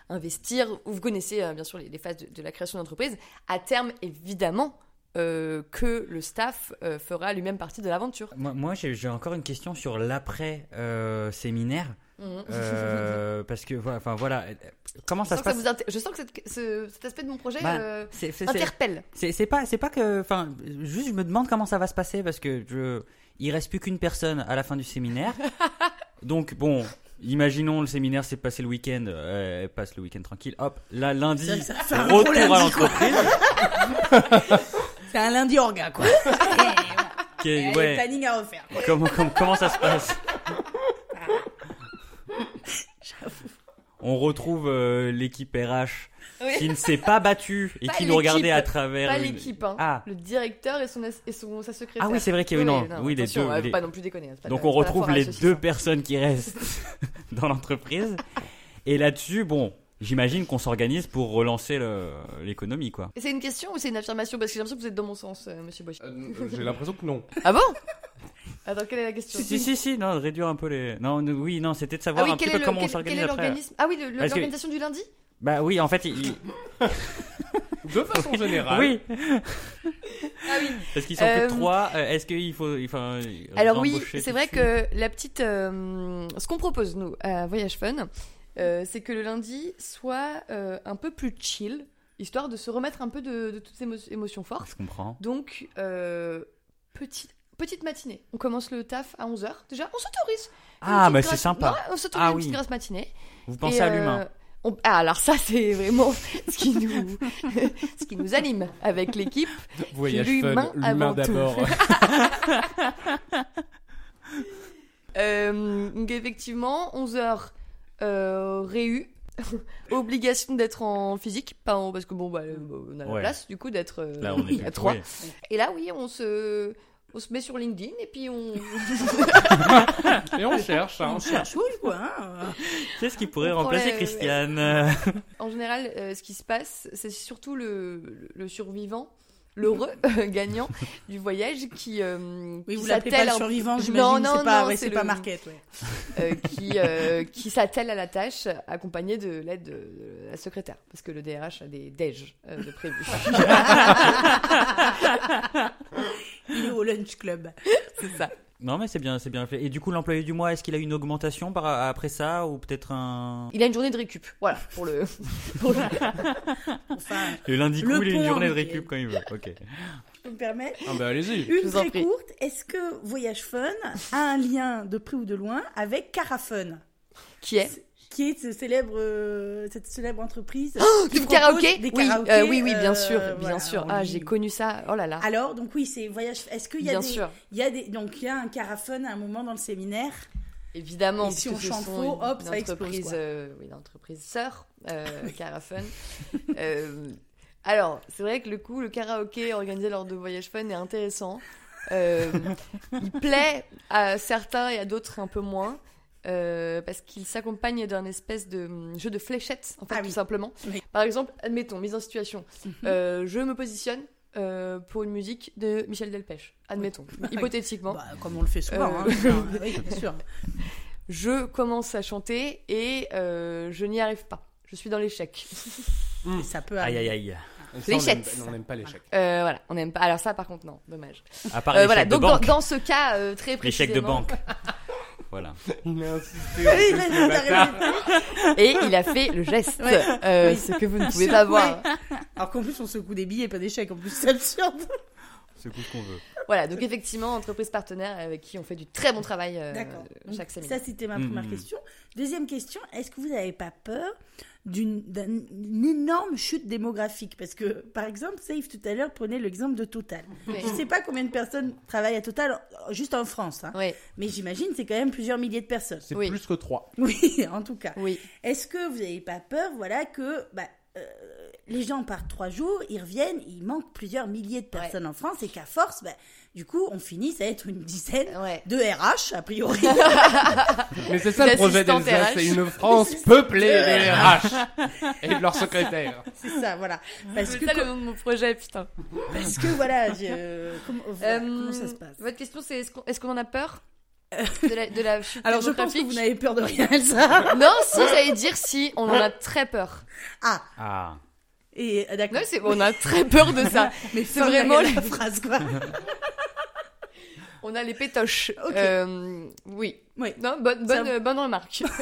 investir. Vous connaissez euh, bien sûr les, les phases de, de la création d'entreprise. À terme, évidemment, euh, que le staff euh, fera lui-même partie de l'aventure. Moi, moi, j'ai encore une question sur l'après euh, séminaire. Mhm. Euh, parce que, voilà, enfin voilà. Comment Je ça se passe ça je sens que cette- ce- cet aspect de mon projet Bah, euh, c'est- c'est- c'est- interpelle. C'est c'est pas, c'est pas que, enfin, juste je me demande comment ça va se passer parce que je, il reste plus qu'une personne à la fin du séminaire. Donc bon, imaginons le séminaire s'est passé le week-end, euh, elle passe le week-end tranquille. Hop, là lundi, ça gros retour à lundi, l'entreprise. C'est un lundi orga, quoi. Et le ouais. planning à refaire. quoi. Comment, comment, comment ça se passe? On retrouve euh, l'équipe RH Oui. qui ne s'est pas battue et Pas qui nous regardait à travers. Pas une- l'équipe, hein. Ah. Le directeur et, son, as- et son, sa secrétaire. Ah oui, c'est vrai qu'il y a eu non, oui, les deux. les- pas non plus déconner. hein, pas Donc de- on retrouve les deux personnes qui restent dans l'entreprise. Et là-dessus, bon, j'imagine qu'on s'organise pour relancer le- l'économie, quoi. Et c'est une question ou c'est une affirmation? Parce que j'ai l'impression que vous êtes dans mon sens, euh, monsieur Bosch. Euh, J'ai l'impression que non. Ah bon? Attends, quelle est la question Si, si, si, non, réduire un peu les. Non, oui, non, c'était de Ah savoir oui, un petit peu le- comment on s'organise après. Ah oui, que- l'organisation du lundi Bah oui, en fait, il- De façon générale. oui, Ah oui. parce qu'ils sont que Euh, trois. euh, Est-ce qu'il faut, enfin, Alors oui, c'est vrai que la petite, euh, ce qu'on propose nous à Voyage Fun, euh, c'est que le lundi soit euh, un peu plus chill, histoire de se remettre un peu de, de toutes ces émo- émotions fortes. Je comprends. Donc euh, petite petite matinée. On commence le taf à 11h. Déjà, on s'autorise. Ah, mais c'est grasse- sympa. On s'autorise Ah une oui. petite grasse matinée. Vous pensez Et, à euh, l'humain. on- Ah, alors ça, c'est vraiment ce qui nous, ce qui nous anime avec l'équipe. Voyage L'humain avant d'abord. Euh, donc effectivement, 11h euh, réu. Obligation d'être en physique, pas en- parce que bon, bah, euh, on a la Ouais. place du coup d'être euh, à plus- trois. oui. Et là, oui, on se, on se met sur LinkedIn et puis on. Et on cherche. hein. On cherche où, quoi hein Qu'est-ce qui pourrait On remplacer les- Christiane? En général, euh, ce qui se passe, c'est surtout le survivant, l'heureux euh, gagnant du voyage qui. euh, Oui, qui vous l'appelez pas s'attelle le un- survivant, Non, j'imagine. non, C'est pas, non, ouais, c'est c'est pas le- market, ouais. euh, qui, euh, qui s'attelle à la tâche, accompagné de l'aide de, de la secrétaire, parce que le DRH a des déj euh, de prévu. Il est au lunch club. c'est ça. Non, mais c'est bien, c'est bien fait. Et du coup, l'employé du mois, est-ce qu'il a une augmentation par, après ça ou peut-être un. Il a une journée de récup, voilà, pour le. pour le- Enfin, Le lundi Le coup, il a une journée de récup quand il veut. Ok. je peux me permettre Ah bah allez-y. Une très prie. courte. Est-ce que Voyage Fun a un lien de près ou de loin avec Carafun Qui est? Qui est ce célèbre, euh, cette célèbre entreprise qui Du propose karaoké des oui, karaokés, euh, oui, oui, bien euh, sûr, bien voilà, sûr. Ah, j'ai connu ça. Oh là là. Alors, donc oui, c'est Voyage. Est-ce qu'il y a Bien des, sûr. il y a des, donc il y a un Carafun à un moment dans le séminaire Évidemment, Et si on chante faux, hop, ça explose, entreprise, quoi. oui, une entreprise sœur, Carafun. Euh, alors, c'est vrai que le coup, le karaoké organisé lors de Voyage Fun est intéressant. Il plaît à certains et à d'autres un peu moins. Euh, parce qu'il s'accompagne d'un espèce de jeu de fléchettes, en fait, Ah tout oui. simplement. Oui. Par exemple, admettons, mise en situation. Mhm. Euh, je me positionne euh, pour une musique de Michel Delpech. Admettons, hypothétiquement. Bah, comme on le fait souvent. Euh, hein. Enfin, oui, bien sûr. je commence à chanter et euh, je n'y arrive pas. Je suis dans l'échec. Ça peut Aïe, arriver. aïe, aïe. Et ça, on n'aime- pas l'échec. Euh, voilà, on n'aime pas. Alors ça, par contre, non, dommage. À part Euh, l'échec voilà, de donc dans, banque. dans ce cas euh, très L'échec de précisément, banque. voilà. Il a insisté. Et il a fait le geste, Ouais. euh, Oui. ce que vous ne pouvez pas voir. Alors qu'en plus, on secoue des billets, pas d'échecs. En plus, c'est absurde. C'est tout ce qu'on veut. Voilà, donc effectivement, entreprise partenaire avec qui on fait du très bon travail euh, chaque séminaire. Ça, c'était ma première question. Deuxième question, est-ce que vous n'avez pas peur d'une d'un- d'une énorme chute démographique Parce que, par exemple, Safe tout à l'heure prenait l'exemple de Total. Oui. Je ne sais pas combien de personnes travaillent à Total, juste en France. hein. Oui, Mais j'imagine c'est quand même plusieurs milliers de personnes. C'est Oui. plus que 3. Oui, en tout cas. oui. Est-ce que vous n'avez pas peur, voilà, que bah, euh, les gens partent trois jours, ils reviennent, il manque plusieurs milliers de personnes en France et qu'à force, bah, du coup, on finisse à être une dizaine Ouais. de RH, a priori. Mais c'est ça le projet d'Elsa, c'est une France peuplée des RH et de leurs secrétaires. c'est ça, voilà. Parce C'est que, ça le nom de mon projet, putain. parce que voilà, je- comment, voilà, Euh, comment ça se passe Votre question, c'est est-ce qu'on en a peur de la, de la chute Alors, je pense que vous n'avez peur de rien, Elsa. Non, si, j'allais dire si, on en a très peur. Ah, Ah. Et euh, d'accord. Non, c'est, on a très peur de ça. mais c'est vraiment la, phrase, quoi. On a les pétoches. Euh, oui. Oui. Non, bonne, Ça- bonne, bonne remarque.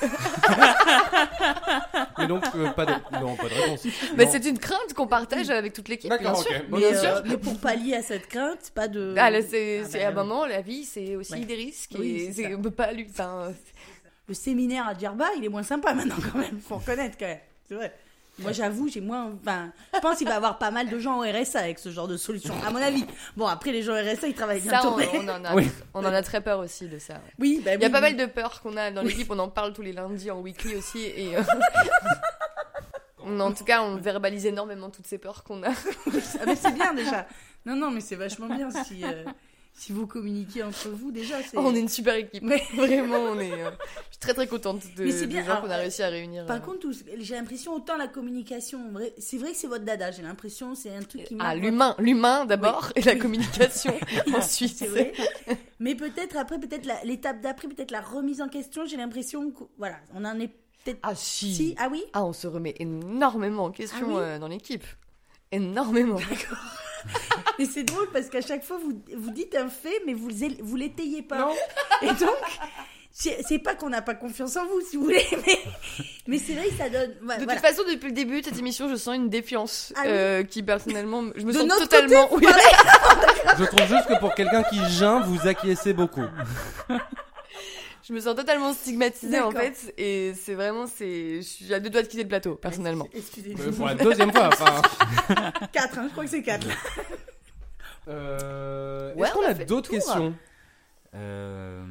Mais donc, euh, pas de... Non, pas de réponse. Mais Non. c'est une crainte qu'on partage avec toute l'équipe, bien sûr. Mais, bien euh, sûr. mais pour pallier à cette crainte, pas de. Ah, là, c'est Ah, c'est bah, à un moment, la vie, c'est aussi Ouais. des risques. Oui, et c'est c'est- ça. on peut pas. Enfin, Le séminaire à Djerba, il est moins sympa maintenant quand même. Faut reconnaître quand même. C'est vrai. Moi, j'avoue, j'ai moins. Enfin, je pense qu'il va y avoir pas mal de gens au RSA avec ce genre de solution, à mon avis. Bon, après, les gens au RSA, ils travaillent bien ça, on, on en a, Oui. on en a très peur aussi de ça. ouais. Oui, bah Il y a oui, pas oui. mal de peurs qu'on a dans l'équipe, on en parle tous les lundis en weekly aussi. Et euh, on- en tout cas, on verbalise énormément toutes ces peurs qu'on a. Ah, mais c'est bien déjà. Non, non, mais c'est vachement bien si, euh, si vous communiquez entre vous déjà. c'est- on est une super équipe. Vraiment, on est. euh, je suis très très contente de, Mais des gens qu'on a réussi à réunir. Par euh. contre, j'ai l'impression autant la communication, c'est vrai que c'est votre dada. J'ai l'impression c'est un truc qui Ah, marque l'humain, l'humain d'abord et la Oui. communication ensuite. C'est vrai. Mais peut-être après, peut-être l'étape d'après, peut-être la remise en question. J'ai l'impression que voilà, on en est peut-être. Ah si. Si, ah oui. Ah, on se remet énormément en question Ah oui euh, dans l'équipe. Énormément. Mais c'est drôle parce qu'à chaque fois vous vous dites un fait, mais vous vous l'étayez pas. Et donc. C'est pas qu'on n'a pas confiance en vous, si vous voulez, mais, mais c'est vrai que ça donne. ouais, De voilà. toute façon, depuis le début de cette émission, je sens une défiance Ah oui euh, qui personnellement, je me De sens notre totalement. Oui, Je trouve juste que pour quelqu'un qui geint, vous acquiescez beaucoup. Je me sens totalement stigmatisée en fait, et c'est vraiment, c'est, je suis à deux doigts de quitter le plateau personnellement. Excusez-moi. Euh, pour la deuxième fois, enfin. 4, hein, je crois que c'est 4. Euh, Ouais, Est-ce qu'on on a a d'autres questions? Euh...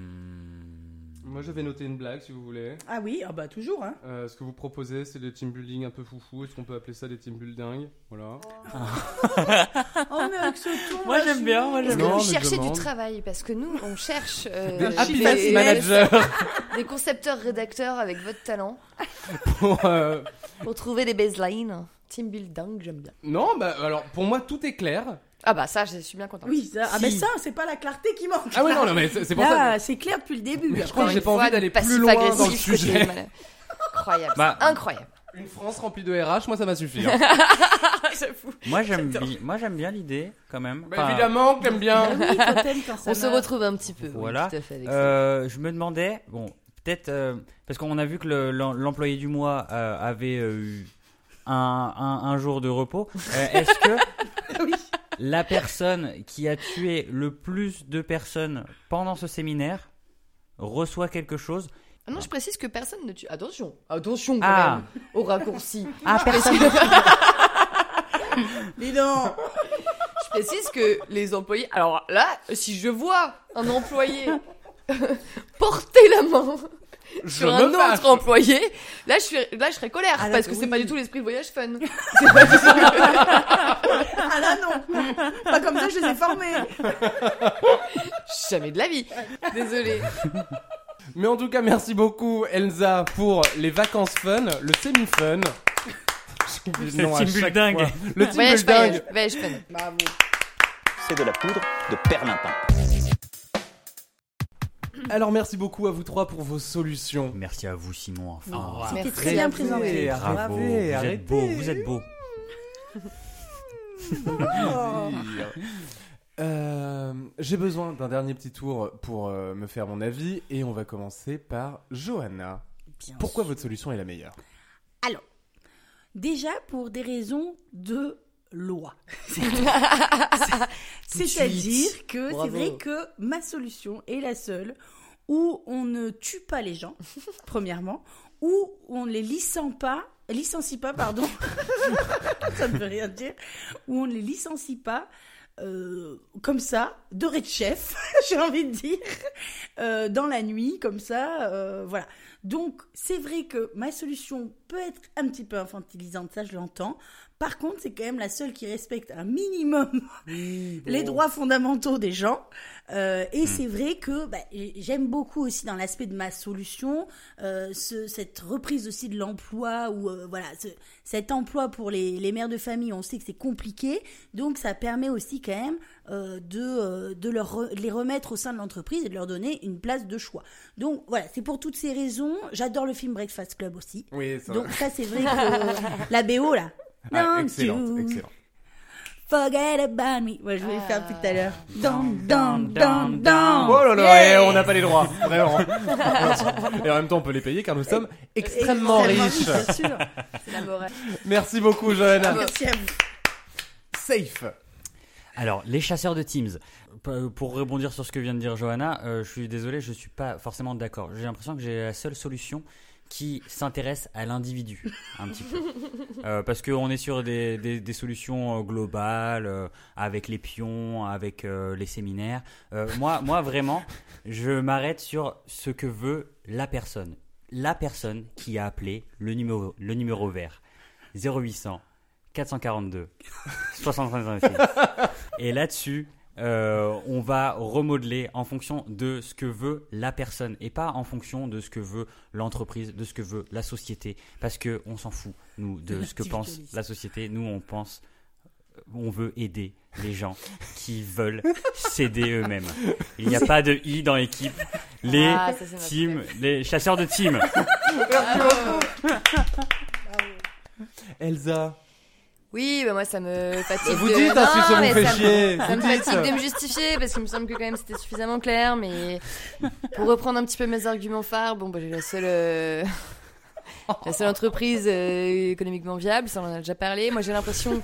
Moi, j'avais noté une blague, si vous voulez. Ah oui, ah bah toujours, hein. Euh, ce que vous proposez, c'est des team building un peu foufou. Est-ce qu'on peut appeler ça des team building? Voilà. Oh, mais avec ce ton. Moi, j'aime je- bien, moi, Est-ce j'aime que Non, vous cherchez du travail? Parce que nous, on cherche euh, Des des, happiness managers des concepteurs rédacteurs avec votre talent pour, euh, pour trouver des baselines. Team building, j'aime bien. Non, bah alors pour moi tout est clair. Ah bah ça, je suis bien contente. Oui, ça, ah Si. bah ça, c'est pas la clarté qui manque. Ah oui, non, non mais c'est c'est pour ça. Là, c'est clair depuis le début. Je crois que j'ai pas envie d'aller plus loin dans le sujet. Incroyable. Bah, Incroyable. Une France remplie de RH, moi ça m'a suffi. hein. J'avoue. Moi j'aime bi- moi j'aime bien l'idée quand même. Bah, Enfin, évidemment que t'aimes bien. Oui, quand t'aimes, quand ça On se retrouve un petit peu. oui, Voilà. tout à fait avec ça. euh, je me demandais bon peut-être euh, parce qu'on a vu que le- l'em- l'employé du mois euh, avait euh, eu un, un, un jour de repos. Euh, Est-ce que Oui. La personne qui a tué le plus de personnes pendant ce séminaire reçoit quelque chose Ah non, je précise que personne ne tue. Attention, attention quand Ah. même au raccourci. Ah personne. Dis donc. Je précise que les employés. Alors là, si je vois un employé porter la main sur un fâche. autre employé, là je suis, là je serais colère Ah, là, parce que oui. c'est pas du tout l'esprit de voyage fun. Ah là, non. Pas comme ça, je les ai formés. Jamais de la vie. Désolée. Mais en tout cas, merci beaucoup Elsa pour les vacances fun, le semi-fun. Le nom à team fois. Le team Voyage building. fun. Voyage fun. Bravo. C'est de la poudre de perlimpin. Alors merci beaucoup à vous trois pour vos solutions. Merci à vous Simon. Enfin, C'était Merci très bien présenté. bravo. Vous arrêtez. êtes beau. Vous êtes beau. Euh, J'ai besoin d'un dernier petit tour pour euh, me faire mon avis et on va commencer par Johanna. Bien Pourquoi votre solution est la meilleure? Alors, déjà pour des raisons de loi. C'est-à-dire que c'est vrai que ma solution est la seule où on ne tue pas les gens, premièrement, où on ne les licencie pas, licencie pas, pardon, ça ne veut rien dire, où on ne les licencie pas euh, comme ça, de de chef, j'ai envie de dire, euh, dans la nuit, comme ça, euh, voilà. Donc, c'est vrai que ma solution peut être un petit peu infantilisante, ça je l'entends. Par contre, c'est quand même la seule qui respecte un minimum les droits fondamentaux des gens. Euh, et c'est vrai que bah, j'aime beaucoup aussi dans l'aspect de ma solution euh, ce, cette reprise aussi de l'emploi ou euh, voilà ce- cet emploi pour les, les mères de famille. On sait que c'est compliqué, donc ça permet aussi quand même euh, de, euh, de, leur de les remettre au sein de l'entreprise et de leur donner une place de choix. Donc voilà, c'est pour toutes ces raisons. J'adore le film Breakfast Club aussi. Oui, ça Donc ça c'est vrai que la BO là. Ah, Don't excellent. Forget about me. Ouais, je voulais le faire depuis tout à l'heure. Down, down, down, down. Oh là là, Yeah. eh, on n'a pas les droits, vraiment. Et en même temps, on peut les payer car nous sommes extrêmement riches. Bien sûr. C'est la morale. Merci beaucoup, Johanna. Merci à vous. Safe. Alors, les chasseurs de Teams. Pour rebondir sur ce que vient de dire Johanna, euh, je suis désolé, je suis pas forcément d'accord. J'ai l'impression que j'ai la seule solution qui s'intéresse à l'individu un petit peu. Euh, parce qu'on est sur des, des- des solutions euh, globales, euh, avec les pions, avec les séminaires. Moi, moi, vraiment, je m'arrête sur ce que veut la personne. La personne qui a appelé le numéro, le numéro vert. 0800 442 65 Et là-dessus, euh, on va remodeler en fonction de ce que veut la personne et pas en fonction de ce que veut l'entreprise, de ce que veut la société. Parce que on s'en fout, nous, de ce que pense la société. Nous, on pense, on veut aider les gens qui veulent s'aider eux-mêmes. Il n'y a pas de i dans l'équipe. Les Ah, ça, teams, les chasseurs de team. Elsa. Oui, bah moi ça me fatigue. Vous de... dites, hein, ça vous mais fait ça me- chier. Ça Vous me dites. fatigue de me justifier parce qu'il me semble que quand même c'était suffisamment clair. Mais pour reprendre un petit peu mes arguments phares, bon, bah, j'ai la seule. euh, La seule entreprise euh, économiquement viable, ça on en a déjà parlé. Moi j'ai l'impression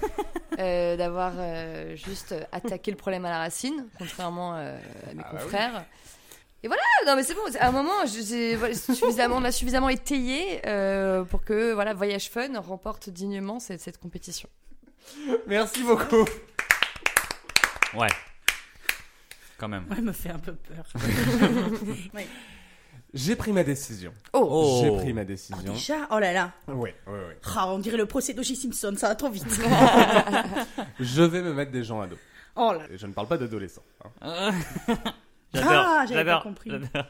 euh, d'avoir euh, juste attaqué le problème à la racine, contrairement euh, à mes Ah bah oui. Et voilà, non mais c'est bon, à un moment, je- j'ai- voilà, suffisamment, on a suffisamment étayé euh, pour que voilà, Voyage Fun remporte dignement cette, cette compétition. Merci beaucoup. Ouais. Quand même. Ouais, me fait un peu peur. J'ai pris ma décision. Oh, J'ai pris ma décision. Déjà? Oh là là. Ouais, ouais, ouais. Ah, on dirait le procès d'O.J. Simpson, ça va trop vite. Je vais me mettre des gens à dos. Oh là. Et je ne parle pas d'adolescents. hein. J'adore. Ah, j'avais pas compris. j'adore.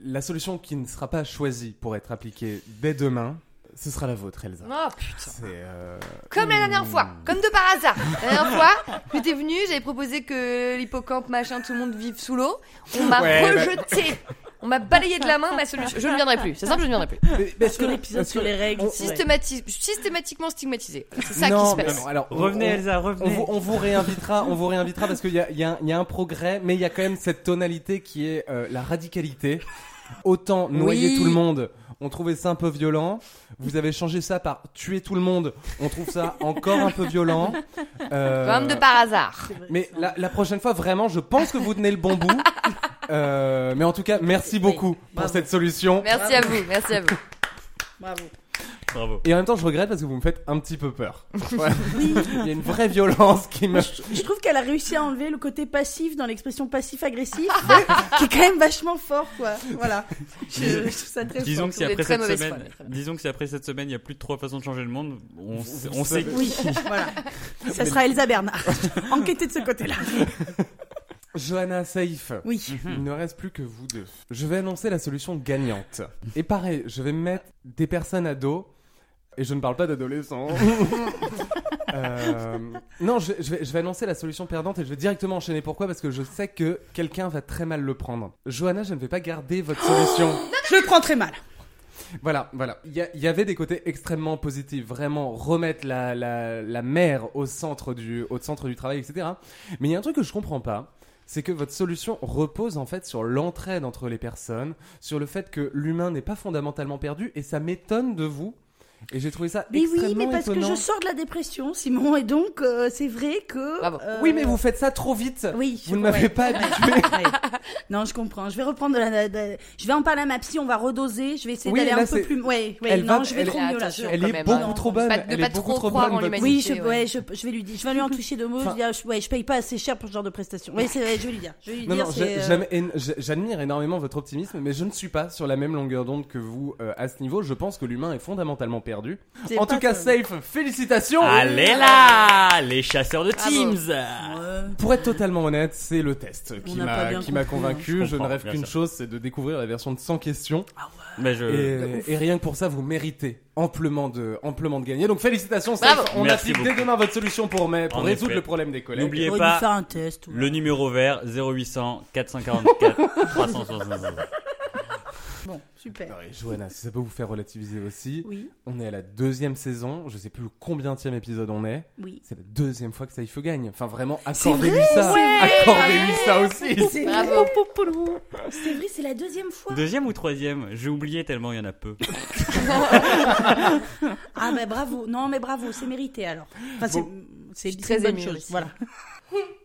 La solution qui ne sera pas choisie pour être appliquée dès demain, ce sera la vôtre, Elsa. Oh putain. C'est euh, Comme la dernière fois, comme de par hasard. La dernière fois, j'étais venue, j'avais proposé que l'hippocampe, machin, tout le monde vive sous l'eau. On m'a Ouais, bah- rejeté. On m'a balayé de la main ma solution. Je ne viendrai plus. C'est simple, je ne viendrai plus. Parce que l'épisode sur les règles. Systématiquement stigmatisé. C'est ça non, qui se passe. mais non, alors, Revenez, on- Elsa, On revenez. vous, on vous réinvitera, on vous réinvitera parce qu'il y a, il y, a un- il y a un progrès, mais il y a quand même cette tonalité qui est euh, la radicalité. Autant noyer Oui. tout le monde, on trouvait ça un peu violent. Vous avez changé ça par tuer tout le monde, on trouve ça encore un peu violent. Euh, Comme de par hasard. Mais la, la prochaine fois, vraiment, je pense que vous tenez le bon bout. Euh, mais en tout cas, merci beaucoup pour Bravo. cette solution. Merci à vous, merci à vous. Bravo. Bravo. Et en même temps, je regrette parce que vous me faites un petit peu peur. Ouais. Il y a une vraie violence qui me. Je trouve qu'elle a réussi à enlever le côté passif dans l'expression passif-agressif, qui est quand même vachement fort, quoi. Voilà. Je, je trouve ça très Disons fort. que si après très cette semaine, disons que si après cette semaine il y a plus de trois façons de changer le monde, on, on sait Oui, voilà. Ça sera Elsa Bernard. Enquêtez de ce côté-là. Johanna Saïf. Oui. Il ne reste plus que vous deux. Je vais annoncer la solution gagnante. Et pareil, je vais mettre des personnes à dos. Et je ne parle pas d'adolescents. Euh, non, je, je vais, je vais annoncer la solution perdante et je vais directement enchaîner. Pourquoi? Parce que je sais que quelqu'un va très mal le prendre. Johanna, je ne vais pas garder votre solution. Je le prends très mal. Voilà, voilà. Il y, y avait des côtés extrêmement positifs, vraiment remettre la, la, la mère au centre, du, au centre du travail, etc. Mais il y a un truc que je comprends pas, c'est que votre solution repose en fait sur l'entraide entre les personnes, sur le fait que l'humain n'est pas fondamentalement perdu, et ça m'étonne de vous. Et j'ai trouvé ça Mais oui, extrêmement mais parce étonnant. que je sors de la dépression, Simon, et donc euh, c'est vrai que. Euh, Oui, mais vous faites ça trop vite. Oui, Vous ne m'avez pas habitué. Ouais. Non, je comprends. Je vais reprendre de la, de- je vais en parler à ma psy. On va redoser. Je vais essayer Oui, d'aller un peu plus. Ouais, ouais. Elle non, va- je vais elle- trop mieux là. Elle est beaucoup trop bonne. Elle pas est beaucoup trop bonne. Oui, je, ouais. ouais, je, je vais lui dire. Je vais lui en toucher deux mots. Enfin- je vais dire, je- ouais, je paye pas assez cher pour ce genre de prestation. Vrai. Je vais lui dire. Je vais lui Non, dire. euh, j'admire énormément votre optimisme, mais je ne suis pas sur la même longueur d'onde que vous à ce niveau. Je pense que l'humain est fondamentalement perdu. En tout cas, ça. safe, félicitations Allez là Les chasseurs de Bravo. Teams Ouais. Pour être totalement honnête, c'est le test On qui m'a qui hein. convaincu. Je Je, ne rêve qu'une chose, c'est de découvrir la version de 100 questions. Mais je... Et, et rien que pour ça, vous méritez amplement de amplement de gagner. Donc félicitations, Bravo. safe. On Merci applique dès demain votre solution pour mai, pour En résoudre effet. le problème des collègues. N'oubliez pas un test. ouais. le numéro vert 0800 444 365. Bon, super. Non, et Johanna, si ça peut vous faire relativiser aussi, Oui, on est à la deuxième saison, je sais plus combien de épisode on est. oui. C'est la deuxième fois que Saïfo gagne. Enfin, vraiment, accordez-lui ça. Accordez-lui ça aussi. C'est Bravo. vrai. C'est vrai, c'est la deuxième fois. Deuxième ou troisième? J'ai oublié tellement il y en a peu. Ah bah bravo. Non mais bravo, c'est mérité alors. Enfin, c'est Bon. c'est très bonne chose. aussi. Voilà.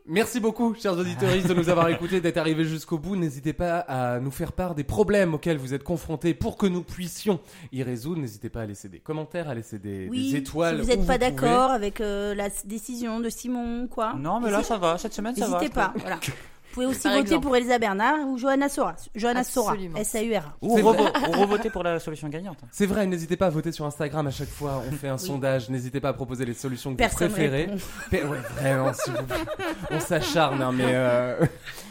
Merci beaucoup, chers auditeurs, de nous avoir écoutés, d'être arrivés jusqu'au bout. N'hésitez pas à nous faire part des problèmes auxquels vous êtes confrontés pour que nous puissions y résoudre. N'hésitez pas à laisser des commentaires, à laisser des, Oui. des étoiles. Si vous n'êtes pas pouvez. d'accord avec euh, la décision de Simon, quoi. Non, mais là ça va, cette semaine ça va. N'hésitez pas. Voilà. Vous pouvez aussi Par voter exemple. pour Elisa Bernard ou Johanna Sora. Johanna Sora. Absolument. S-A-U-R. Ou, revoter pour la solution gagnante. C'est vrai, n'hésitez pas à voter sur Instagram à chaque fois. On fait un sondage. N'hésitez pas à proposer les solutions que Personne vous préférez. Pe- ouais, vraiment, s'il vous plaît. On s'acharne, hein, mais euh...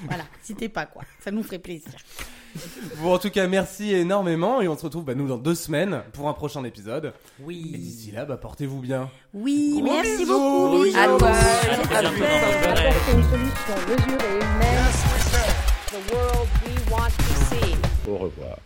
Voilà. N'hésitez pas, quoi. Ça nous ferait plaisir. bon, en tout cas, merci énormément et on se retrouve bah, nous dans deux semaines pour un prochain épisode. Et Oui. d'ici là, bah, portez-vous bien. Oui, Gros merci bisous. beaucoup. Bisous. À toi. À bientôt dans le Apporter une solution mesurée et humaine. The world we want to see. Au revoir.